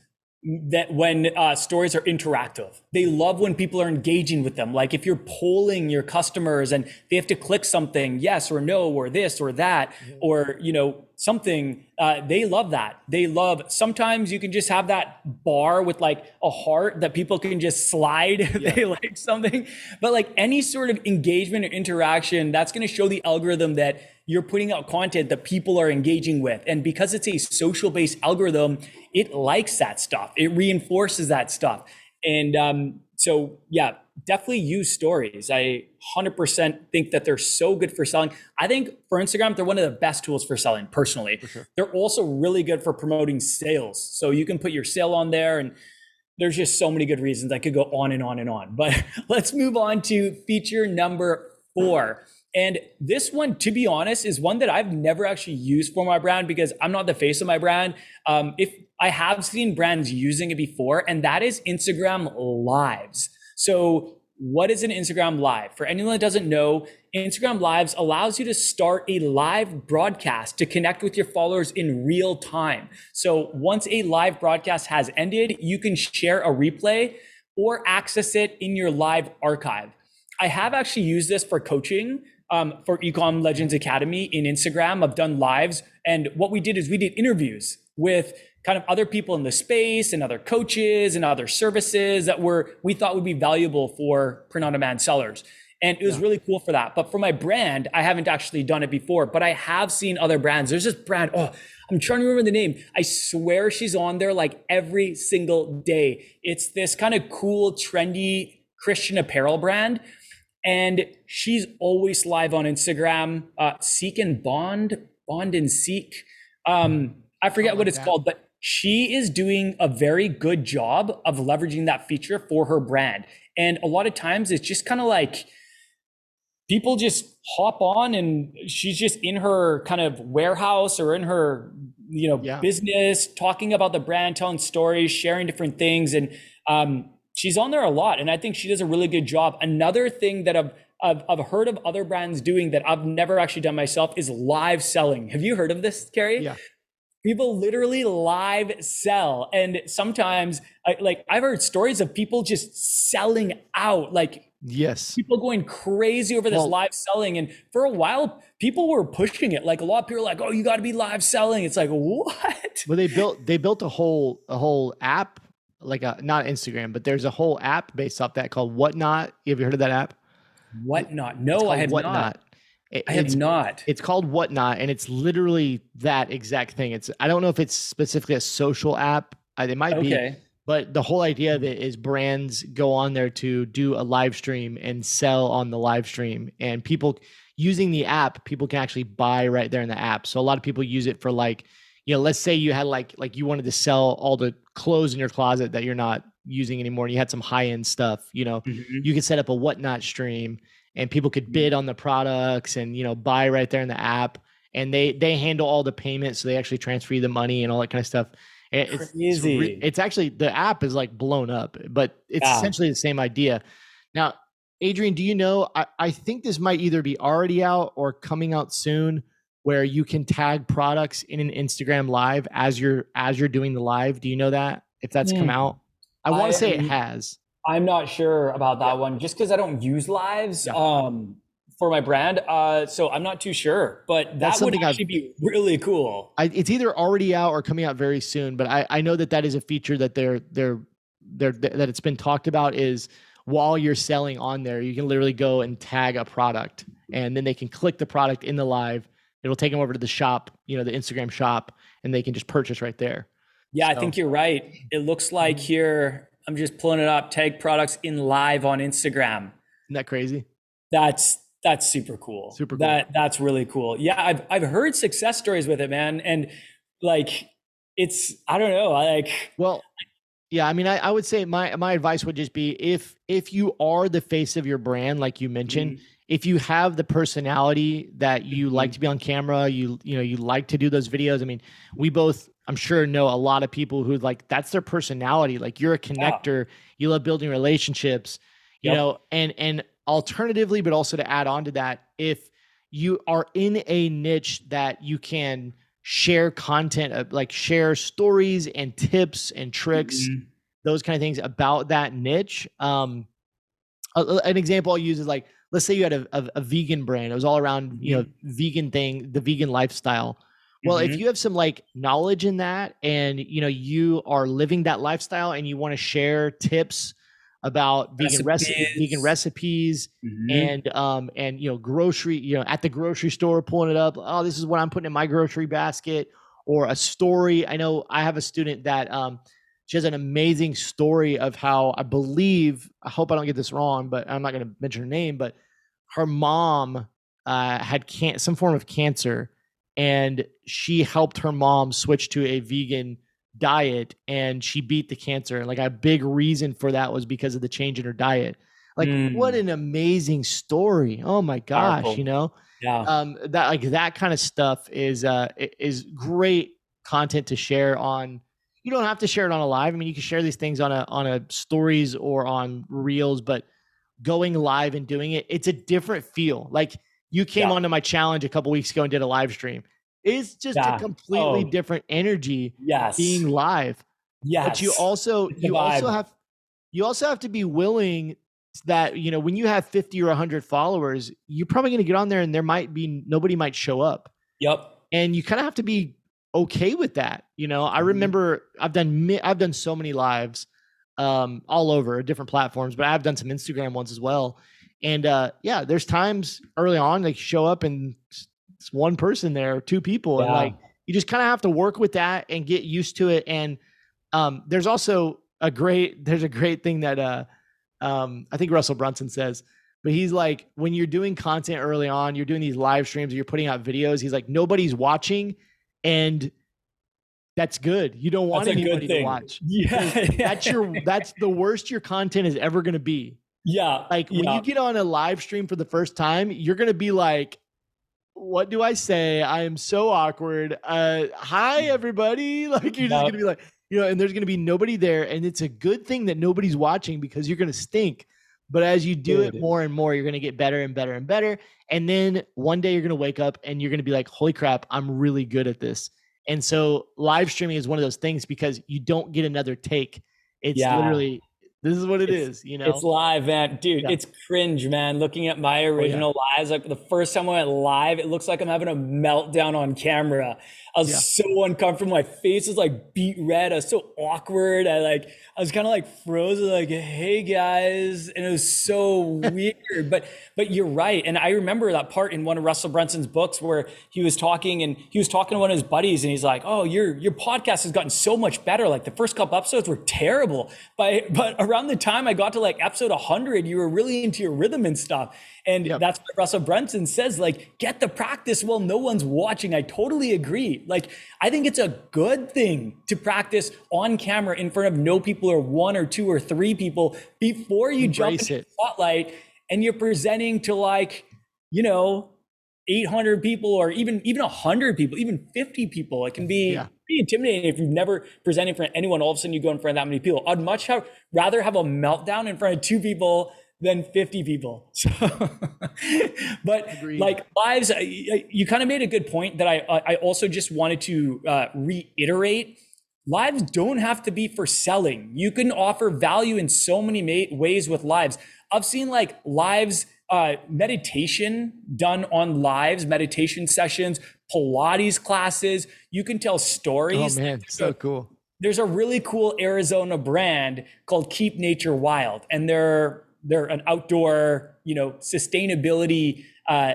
that when uh, stories are interactive. They love when people are engaging with them. Like if you're polling your customers and they have to click something, yes or no, or this or that, or, you know, something, uh, they love that. They love, sometimes you can just have that bar with like a heart that people can just slide if yeah. they like something. But like any sort of engagement or interaction, that's going to show the algorithm that you're putting out content that people are engaging with. And because it's a social based algorithm, it likes that stuff. It reinforces that stuff. And um, so, yeah, definitely use stories. I 100% think that they're so good for selling. I think for Instagram, they're one of the best tools for selling personally. For sure. They're also really good for promoting sales. So you can put your sale on there and there's just so many good reasons. I could go on and on and on. But let's move on to feature number four. And this one, to be honest, is one that I've never actually used for my brand because I'm not the face of my brand. Um, if I have seen brands using it before, and that is Instagram Lives. So, what is an Instagram Live? For anyone that doesn't know, Instagram Lives allows you to start a live broadcast to connect with your followers in real time. So, once a live broadcast has ended, you can share a replay or access it in your live archive. I have actually used this for coaching um, for Ecom Legends Academy in Instagram. I've done lives. And what we did is we did interviews with kind of other people in the space and other coaches and other services that were we thought would be valuable for print on demand sellers. And it was yeah. really cool for that. But for my brand, I haven't actually done it before, but I have seen other brands. There's this brand, oh, I'm trying to remember the name. I swear she's on there like every single day. It's this kind of cool, trendy Christian apparel brand and she's always live on Instagram. Uh, Seek and Bond, Bond and Seek. Um, I forget what it's that. called, but she is doing a very good job of leveraging that feature for her brand. And a lot of times it's just kind of like people just hop on and she's just in her kind of warehouse or in her you know yeah. business talking about the brand telling stories sharing different things and um, she's on there a lot and i think she does a really good job. Another thing that i've I've, I've heard of other brands doing that i've never actually done myself is live selling. Have you heard of this Kerry? Yeah. People literally live sell and sometimes I, like i've heard stories of people just selling out like yes. people going crazy over this well, live selling and for a while people were pushing it. Like a lot of people are like oh you got to be live selling. It's like what? Well they built they built a whole a whole app like a not Instagram, but there's a whole app based off that called Whatnot. Have you heard of that app? Whatnot? No, I have Whatnot. not. It, I have not. It's called Whatnot, and it's literally that exact thing. It's I don't know if it's specifically a social app. It might okay. be, but the whole idea of it is brands go on there to do a live stream and sell on the live stream, and people using the app, people can actually buy right there in the app. So a lot of people use it for like you know, let's say you had like like you wanted to sell all the clothes in your closet that you're not using anymore, and you had some high end stuff. You know, mm-hmm. you could set up a whatnot stream, and people could bid mm-hmm. on the products and you know buy right there in the app, and they they handle all the payments, so they actually transfer you the money and all that kind of stuff. It's, Crazy. It's, it's actually the app is like blown up, but it's yeah. essentially the same idea. Now, Adrian, do you know? I, I think this might either be already out or coming out soon where you can tag products in an Instagram live as you're as you're doing the live. Do you know that? If that's come hmm. out? I want to say it has. I'm not sure about that yeah. one just because I don't use lives yeah. um, for my brand. Uh, so I'm not too sure, but that would actually I've, be really cool. I, it's either already out or coming out very soon, but I, I know that that is a feature that they're, they're, they're, that it's been talked about is while you're selling on there, you can literally go and tag a product and then they can click the product in the live. It'll take them over to the shop, you know, the Instagram shop, and they can just purchase right there. Yeah, so. I think you're right. It looks like mm-hmm. here, I'm just pulling it up, tag products in live on Instagram. Isn't that crazy? That's that's super cool. Super cool. That that's really cool. Yeah, I've I've heard success stories with it, man. And like it's I don't know, like well yeah, I mean, I, I would say my my advice would just be if if you are the face of your brand, like you mentioned, mm-hmm. If you have the personality that you mm-hmm. like to be on camera, you you know you like to do those videos. I mean, we both I'm sure know a lot of people who like that's their personality. Like you're a connector, yeah. you love building relationships, you yep. know, and and alternatively, but also to add on to that, if you are in a niche that you can share content, uh, like share stories and tips and tricks, mm-hmm. those kind of things about that niche. Um, an example I'll use is like, let's say you had a, a, a vegan brand. It was all around, you know, mm-hmm. vegan thing, the vegan lifestyle. Well, mm-hmm. if you have some like knowledge in that and you know you are living that lifestyle and you want to share tips about vegan recipes, vegan recipes mm-hmm. and um and you know grocery you know at the grocery store pulling it up oh this is what i'm putting in my grocery basket or a story i know i have a student that um she has an amazing story of how i believe i hope i don't get this wrong but i'm not going to mention her name but her mom uh, had can- some form of cancer and she helped her mom switch to a vegan diet and she beat the cancer. And like a big reason for that was because of the change in her diet. Like mm. what an amazing story. Oh my gosh, Powerful. you know? Yeah. Um that like that kind of stuff is uh is great content to share on you don't have to share it on a live. I mean, you can share these things on a on a stories or on reels, but going live and doing it, it's a different feel. Like you came yeah. onto my challenge a couple weeks ago and did a live stream. It's just yeah. a completely oh. different energy yes. being live. Yes. But you also you also have you also have to be willing that you know when you have 50 or 100 followers you're probably going to get on there and there might be nobody might show up yep and you kind of have to be okay with that you know i mm-hmm. remember i've done i've done so many lives um all over different platforms but i've done some instagram ones as well and uh yeah there's times early on like show up and it's one person there, two people, yeah. and like you just kind of have to work with that and get used to it. And um, there's also a great there's a great thing that uh, um, I think Russell Brunson says, but he's like when you're doing content early on, you're doing these live streams, you're putting out videos. He's like nobody's watching, and that's good. You don't want anybody to watch. Yeah, that's your that's the worst your content is ever going to be. Yeah, like when yeah. you get on a live stream for the first time, you're going to be like, what do I say? I am so awkward. Uh, hi mm. everybody. Like you're just gonna be like, you know, and there's gonna be nobody there, and it's a good thing that nobody's watching because you're gonna stink. But as you do it more and more, you're gonna get better and better and better. And then one day you're gonna wake up and you're gonna be like, holy crap, I'm really good at this. And so live streaming is one of those things because you don't get another take. It's yeah. literally this is what it it's, is, you know. It's live, man, dude. Yeah. It's cringe, man. Looking at my original oh, yeah. lives, like the first time I went live, it looks like I'm having a meltdown on camera. I was yeah. so uncomfortable. My face is like beat red. I was so awkward. I like I was kind of like frozen, like, hey guys. And it was so weird. But but you're right. And I remember that part in one of Russell Brunson's books where he was talking and he was talking to one of his buddies and he's like, Oh, your your podcast has gotten so much better. Like the first couple episodes were terrible. But but around the time I got to like episode 100, you were really into your rhythm and stuff. And yep. that's what Russell Brunson says, like, get the practice while no one's watching. I totally agree. Like, I think it's a good thing to practice on camera in front of no people or one or two or three people before you Embrace jump in the spotlight and you're presenting to like, you know, 800 people or even even 100 people, even 50 people. It can be yeah. Pretty intimidating if you've never presented in front of anyone. All of a sudden, you go in front of that many people. I'd much have, rather have a meltdown in front of two people than 50 people. So, but Agreed. like lives, you kind of made a good point that I, I also just wanted to uh, reiterate lives don't have to be for selling. You can offer value in so many ways with lives. I've seen like lives, uh, meditation done on lives, meditation sessions, Pilates classes. You can tell stories. Oh man, so cool. There's a really cool Arizona brand called Keep Nature Wild, and they're they're an outdoor, you know, sustainability uh,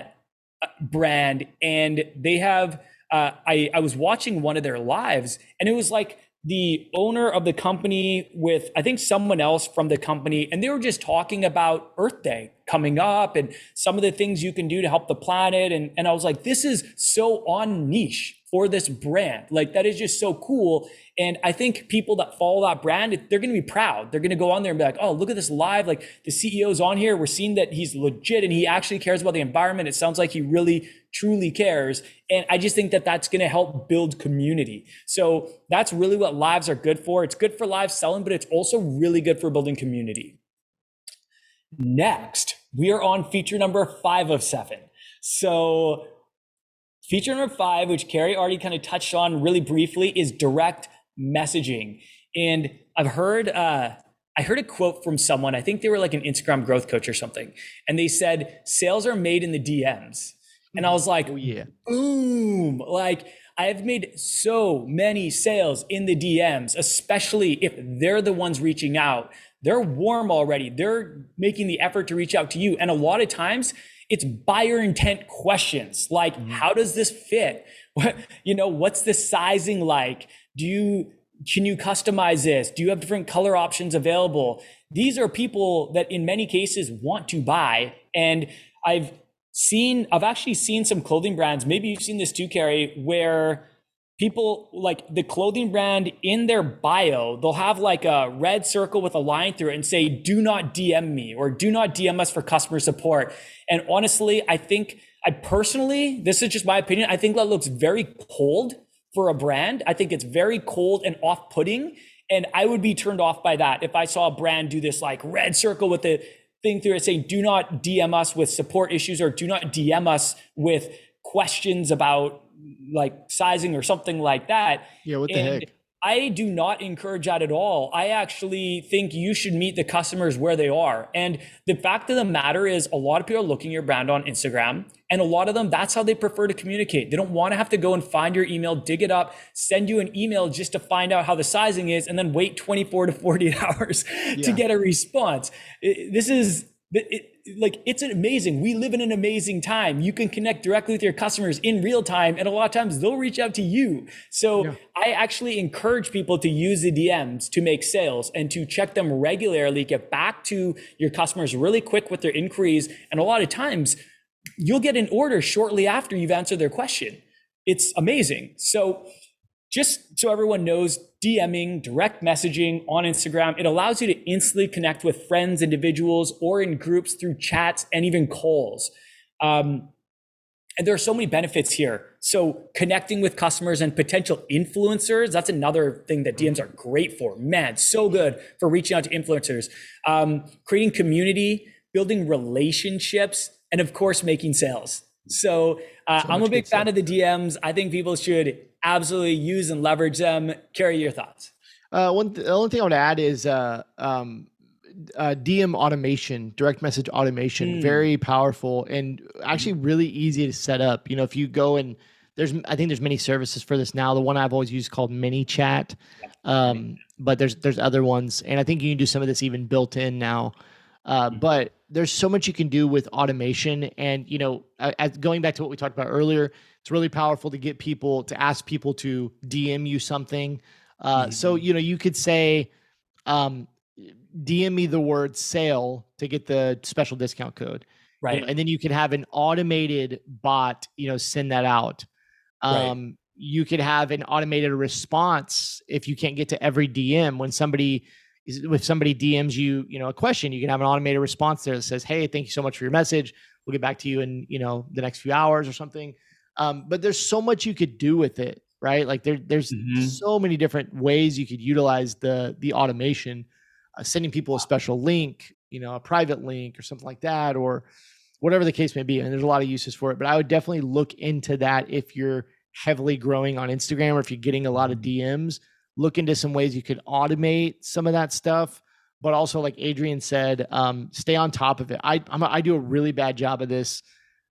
brand, and they have. Uh, I I was watching one of their lives, and it was like the owner of the company with I think someone else from the company, and they were just talking about Earth Day coming up and some of the things you can do to help the planet. And, and I was like, this is so on niche for this brand. Like that is just so cool. And I think people that follow that brand, they're going to be proud. They're going to go on there and be like, oh, look at this live. Like the CEO's on here. We're seeing that he's legit and he actually cares about the environment. It sounds like he really, truly cares. And I just think that that's going to help build community. So that's really what lives are good for. It's good for live selling, but it's also really good for building community. Next, we are on feature number five of seven. So feature number five, which Kerry already kind of touched on really briefly, is direct messaging. And I've heard uh, I heard a quote from someone. I think they were like an Instagram growth coach or something, and they said sales are made in the DMs. And I was like, oh, yeah, boom! Like I have made so many sales in the DMs, especially if they're the ones reaching out. They're warm already. They're making the effort to reach out to you, and a lot of times it's buyer intent questions like, mm-hmm. how does this fit? What you know? What's the sizing like? Do you can you customize this? Do you have different color options available? These are people that in many cases want to buy. And I've seen, I've actually seen some clothing brands, maybe you've seen this too, Kerry, where people like the clothing brand in their bio, they'll have like a red circle with a line through it and say, do not DM me or do not DM us for customer support. And honestly, I think I personally, this is just my opinion, I think that looks very cold for a brand. I think it's very cold and off putting. And I would be turned off by that if I saw a brand do this like red circle with the thing through it saying, do not DM us with support issues or do not DM us with questions about like sizing or something like that. Yeah, what the and heck? I do not encourage that at all. I actually think you should meet the customers where they are. And the fact of the matter is, a lot of people are looking your brand on Instagram, and a lot of them, that's how they prefer to communicate. They don't want to have to go and find your email, dig it up, send you an email just to find out how the sizing is, and then wait 24 to 48 hours yeah. to get a response. This is it, like it's amazing. We live in an amazing time. You can connect directly with your customers in real time, and a lot of times they'll reach out to you. So yeah. I actually encourage people to use the DMs to make sales and to check them regularly. Get back to your customers really quick with their inquiries, and a lot of times you'll get an order shortly after you've answered their question. It's amazing. So just so everyone knows, DMing, direct messaging on Instagram, it allows you to instantly connect with friends, individuals, or in groups through chats and even calls. Um, and there are so many benefits here. So connecting with customers and potential influencers, that's another thing that DMs are great for. Man, so good for reaching out to influencers. Um, creating community, building relationships, and of course, making sales. So, uh, so I'm a big fan of the DMs. I think people should absolutely use and leverage them. Kerry your thoughts. Uh, one th- the only thing I would add is uh, um, uh, DM automation, direct message automation, mm. very powerful and actually really easy to set up. You know, if you go and there's, I think there's many services for this now. The one I've always used called ManyChat, um, but there's there's other ones, and I think you can do some of this even built in now. Uh, mm. But there's so much you can do with automation, and you know, as, going back to what we talked about earlier, it's really powerful to get people to ask people to DM you something. Uh, mm-hmm. So you know, you could say, um, "DM me the word sale" to get the special discount code, right? And then you could have an automated bot, you know, send that out. Um, right. You could have an automated response if you can't get to every DM when somebody if somebody DMs you, you know, a question, you can have an automated response there that says, "Hey, thank you so much for your message. We'll get back to you in, you know, the next few hours or something." Um, but there's so much you could do with it, right? Like there, there's mm-hmm. so many different ways you could utilize the the automation, uh, sending people a special link, you know, a private link or something like that, or whatever the case may be. And there's a lot of uses for it. But I would definitely look into that if you're heavily growing on Instagram or if you're getting a lot of DMs. look into some ways you could automate some of that stuff. But also, like Adrian said, um, stay on top of it. I I'm I do a really bad job of this.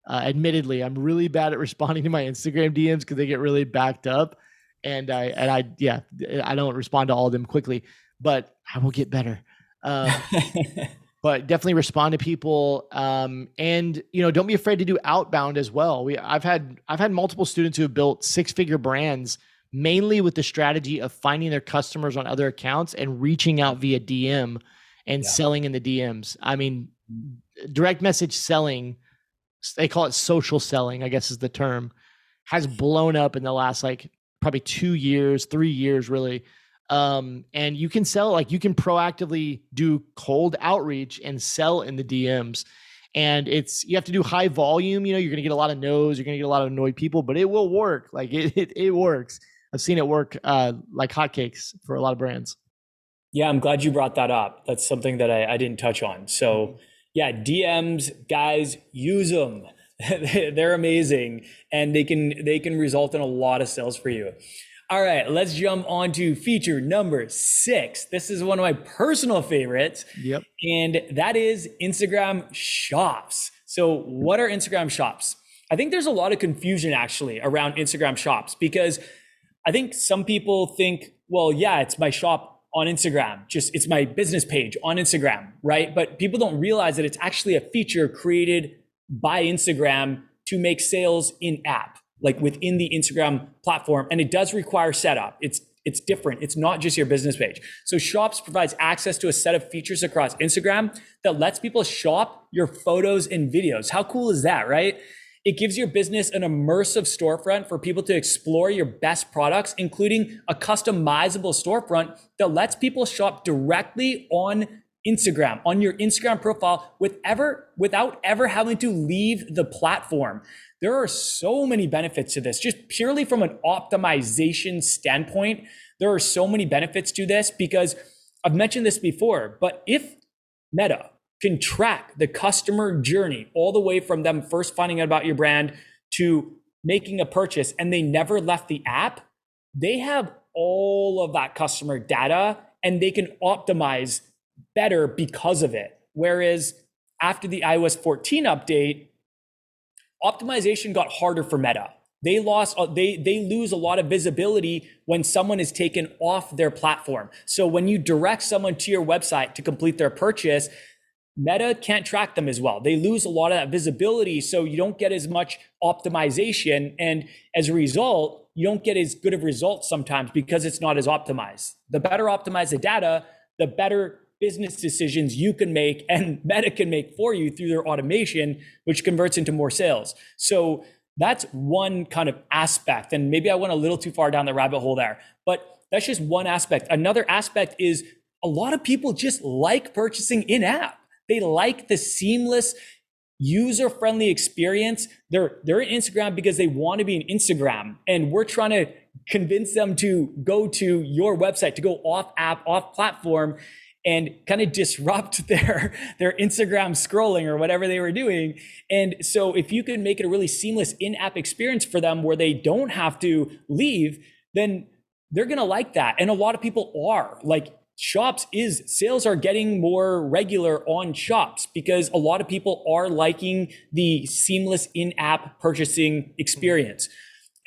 Uh, admittedly, I'm really bad at responding to my Instagram DMs because they get really backed up, and I and I yeah I don't respond to all of them quickly. But I will get better. Um, but definitely respond to people um, and you know don't be afraid to do outbound as well we i've had i've had multiple students who have built six figure brands mainly with the strategy of finding their customers on other accounts and reaching out via dm and yeah. selling in the dms i mean direct message selling they call it social selling i guess is the term has blown up in the last like probably two years three years really um, and you can sell like you can proactively do cold outreach and sell in the DMs. And it's you have to do high volume. You know, you're gonna get a lot of no's, you're gonna get a lot of annoyed people, but it will work. Like it, it, it works. I've seen it work uh, like hotcakes for a lot of brands. Yeah, I'm glad you brought that up. That's something that I, I didn't touch on. So, mm-hmm. Yeah, DMs, guys, use them. They're amazing, and they can they can result in a lot of sales for you. All right, let's jump on to feature number six. This is one of my personal favorites. Yep. And that is Instagram shops. So, what are Instagram shops? I think there's a lot of confusion actually around Instagram shops because I think some people think, well, yeah, it's my shop on Instagram, just it's my business page on Instagram, right? But people don't realize that it's actually a feature created by Instagram to make sales in app like within the Instagram platform. And it does require setup. It's it's different. It's not just your business page. So Shops provides access to a set of features across Instagram that lets people shop your photos and videos. How cool is that, right? It gives your business an immersive storefront for people to explore your best products, including a customizable storefront that lets people shop directly on Instagram, on your Instagram profile with ever, without ever having to leave the platform. There are so many benefits to this, just purely from an optimization standpoint. There are so many benefits to this because I've mentioned this before, but if Meta can track the customer journey all the way from them first finding out about your brand to making a purchase and they never left the app, they have all of that customer data and they can optimize better because of it. Whereas after the iOS 14 update, optimization got harder for Meta. They lost, uh, they, they lose a lot of visibility when someone is taken off their platform. So when you direct someone to your website to complete their purchase, Meta can't track them as well. They lose a lot of that visibility. So you don't get as much optimization. And as a result, you don't get as good of results sometimes because it's not as optimized. The better optimize the data, the better business decisions you can make and Meta can make for you through their automation, which converts into more sales. So that's one kind of aspect. And maybe I went a little too far down the rabbit hole there, but that's just one aspect. Another aspect is a lot of people just like purchasing in app. They like the seamless, user friendly experience. They're, they're in Instagram because they want to be in Instagram. And we're trying to convince them to go to your website, to go off app, off platform and kind of disrupt their their Instagram scrolling or whatever they were doing. And so if you can make it a really seamless in-app experience for them where they don't have to leave, then they're going to like that. And a lot of people are. Like shops is sales are getting more regular on shops because a lot of people are liking the seamless in-app purchasing experience.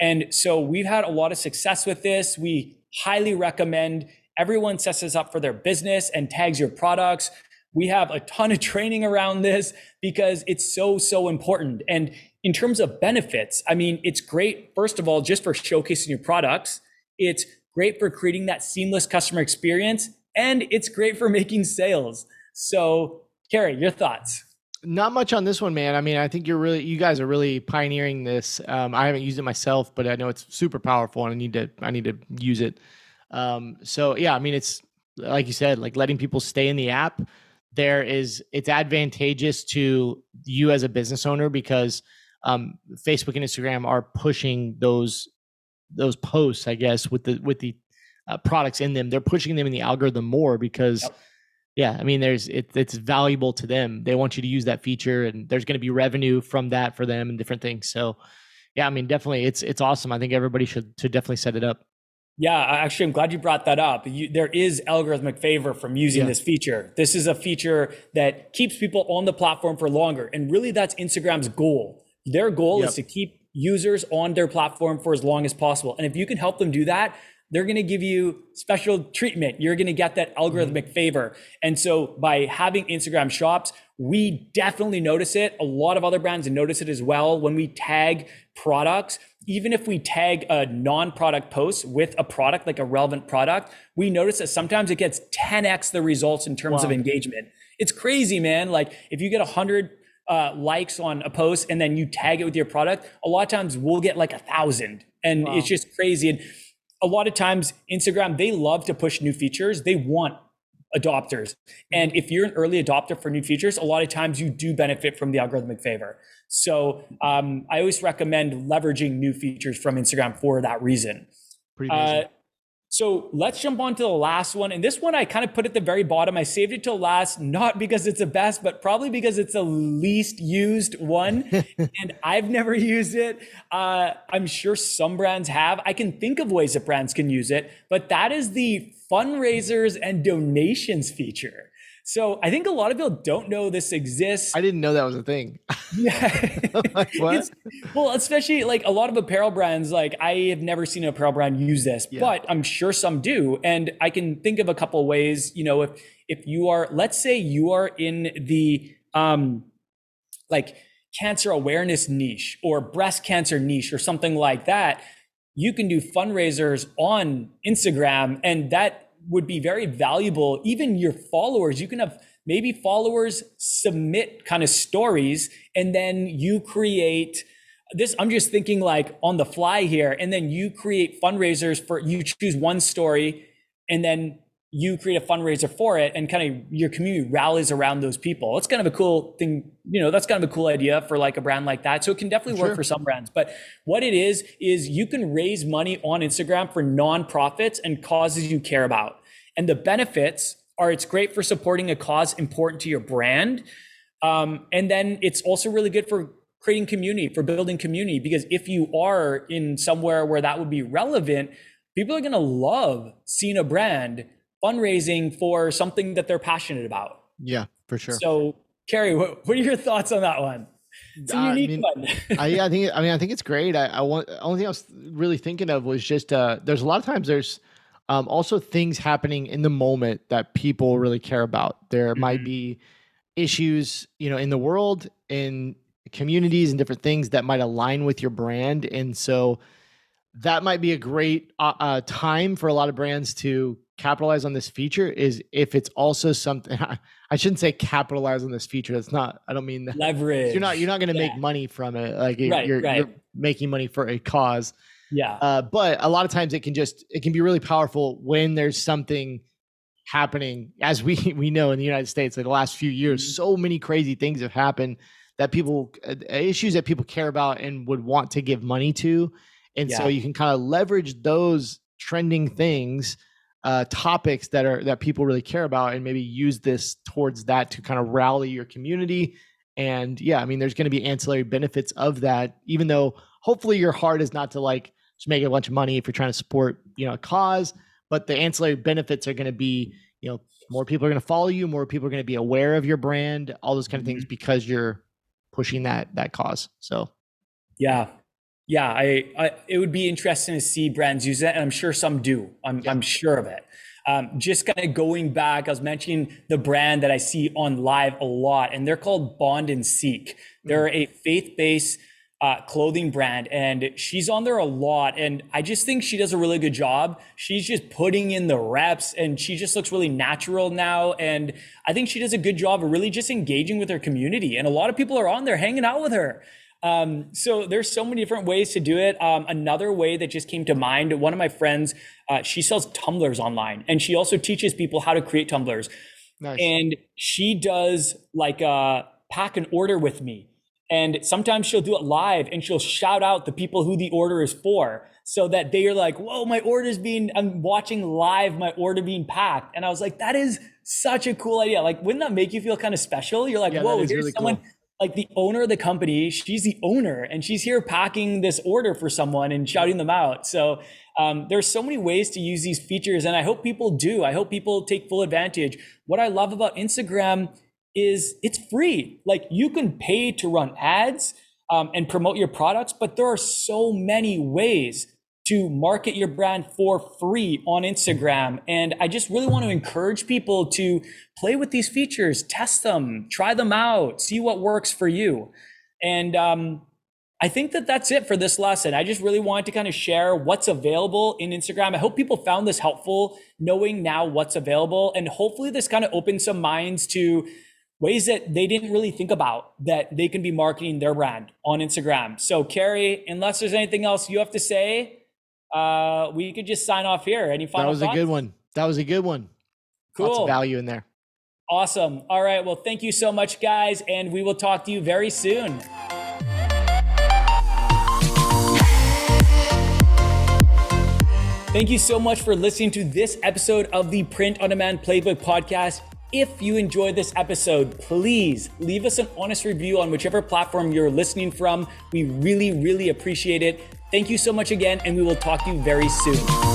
And so we've had a lot of success with this. We highly recommend Everyone sets this up for their business and tags your products. We have a ton of training around this because it's so, so important. And in terms of benefits, I mean, it's great, first of all, just for showcasing your products. It's great for creating that seamless customer experience, and it's great for making sales. So, Kerry, your thoughts? Not much on this one, man. I mean, I think you're really, you guys are really pioneering this. Um, I haven't used it myself, but I know it's super powerful, and I need to, I need to use it. Um, so yeah, I mean, it's like you said, like letting people stay in the app. There is it's advantageous to you as a business owner because um, Facebook and Instagram are pushing those those posts, I guess, with the with the uh, products in them. They're pushing them in the algorithm more because. Yep. Yeah, I mean, there's it, it's valuable to them. They want you to use that feature, and there's going to be revenue from that for them and different things. So, yeah, I mean, definitely, it's it's awesome. I think everybody should should definitely set it up. Yeah, actually, I'm glad you brought that up. You, there is algorithmic favor from using yeah. this feature. This is a feature that keeps people on the platform for longer. And really, that's Instagram's goal. Their goal yep. is to keep users on their platform for as long as possible. And if you can help them do that, they're going to give you special treatment. You're going to get that algorithmic mm-hmm. favor. And so by having Instagram shops, we definitely notice it. A lot of other brands notice it as well when we tag products. Even if we tag a non product post with a product, like a relevant product, we notice that sometimes it gets 10x the results in terms wow. of engagement. It's crazy, man. Like if you get 100 uh, likes on a post and then you tag it with your product, a lot of times we'll get like a thousand. And wow. it's just crazy. And a lot of times Instagram, they love to push new features. They want adopters. And if you're an early adopter for new features, a lot of times you do benefit from the algorithmic favor. So um, I always recommend leveraging new features from Instagram for that reason. Pretty uh, so let's jump on to the last one. And this one I kind of put at the very bottom. I saved it till last, not because it's the best, but probably because it's the least used one. and I've never used it. Uh, I'm sure some brands have. I can think of ways that brands can use it, but that is the fundraisers and donations feature. So I think a lot of people don't know this exists. I didn't know that was a thing. yeah. like, what? well, especially like a lot of apparel brands, like I have never seen an apparel brand use this, yeah. but I'm sure some do. And I can think of a couple of ways, you know, if if you are, let's say you are in the um like cancer awareness niche or breast cancer niche or something like that, you can do fundraisers on Instagram and that would be very valuable. Even your followers, you can have maybe followers submit kind of stories and then you create this i'm just thinking like on the fly here and then you create fundraisers for you choose one story and then you create a fundraiser for it and kind of your community rallies around those people. It's kind of a cool thing, you know, that's kind of a cool idea for like a brand like that. So it can definitely work for some brands. But what it is, is you can raise money on Instagram for nonprofits and causes you care about. And the benefits are it's great for supporting a cause important to your brand. Um, and then it's also really good for creating community, for building community, because if you are in somewhere where that would be relevant, people are going to love seeing a brand fundraising for something that they're passionate about. Yeah, for sure. So, Kerry, what, what are your thoughts on that one? It's a uh, unique I mean, one. I, yeah, I think. I mean, I think it's great. I, I want. Only thing I was really thinking of was just. Uh, there's a lot of times there's um, also things happening in the moment that people really care about. There mm-hmm. might be issues, you know, in the world, in communities, and different things that might align with your brand, and so that might be a great uh, uh, time for a lot of brands to capitalize on this feature is if it's also something I shouldn't say capitalize on this feature. That's not I don't mean that. leverage. You're not you're not going to yeah. make money from it. Like right, you're, right. you're making money for a cause. Yeah. Uh, but a lot of times it can just it can be really powerful when there's something happening as we we know in the United States like the last few years mm-hmm. so many crazy things have happened that people uh, issues that people care about and would want to give money to and yeah. so you can kind of leverage those trending things uh, topics that are that people really care about and maybe use this towards that to kind of rally your community and yeah i mean there's going to be ancillary benefits of that even though hopefully your heart is not to like just make a bunch of money if you're trying to support you know a cause but the ancillary benefits are going to be you know more people are going to follow you more people are going to be aware of your brand all those kind of things mm-hmm. because you're pushing that that cause so yeah yeah, I, I, it would be interesting to see brands use that, and I'm sure some do. I'm yeah. I'm sure of it. Um, just kind of going back, I was mentioning the brand that I see on live a lot, and they're called Bond and Seek. They're mm. a faith-based uh, clothing brand, and she's on there a lot. And I just think she does a really good job. She's just putting in the reps, and she just looks really natural now. And I think she does a good job of really just engaging with her community. And a lot of people are on there hanging out with her. Um, so there's so many different ways to do it. Um, another way that just came to mind, one of my friends, uh, she sells tumblers online and she also teaches people how to create tumblers. Nice. And she does like a uh, pack an order with me. And sometimes she'll do it live and she'll shout out the people who the order is for so that they are like, whoa, my order's being, I'm watching live my order being packed. And I was like, that is such a cool idea. Like, wouldn't that make you feel kind of special? You're like, yeah, whoa, here's really someone cool like the owner of the company, she's the owner and she's here packing this order for someone and shouting them out. So Um, there's so many ways to use these features, and I hope people do. I hope people take full advantage. What I love about Instagram is it's free. Like you can pay to run ads um, and promote your products, but there are so many ways to market your brand for free on Instagram. And I just really want to encourage people to play with these features, test them, try them out, see what works for you. And um, I think that that's it for this lesson. I just really wanted to kind of share what's available in Instagram. I hope people found this helpful, knowing now what's available. And hopefully, this kind of opens some minds to ways that they didn't really think about that they can be marketing their brand on Instagram. So, Kerry, unless there's anything else you have to say, uh, we could just sign off here. Any final That was thoughts? a good one. That was a good one. Lots Cool. of value in there. Awesome. All right. Well, thank you so much, guys. And we will talk to you very soon. Thank you so much for listening to this episode of the Print on Demand Playbook podcast. If you enjoyed this episode, please leave us an honest review on whichever platform you're listening from. We really, really appreciate it. Thank you so much again, and we will talk to you very soon.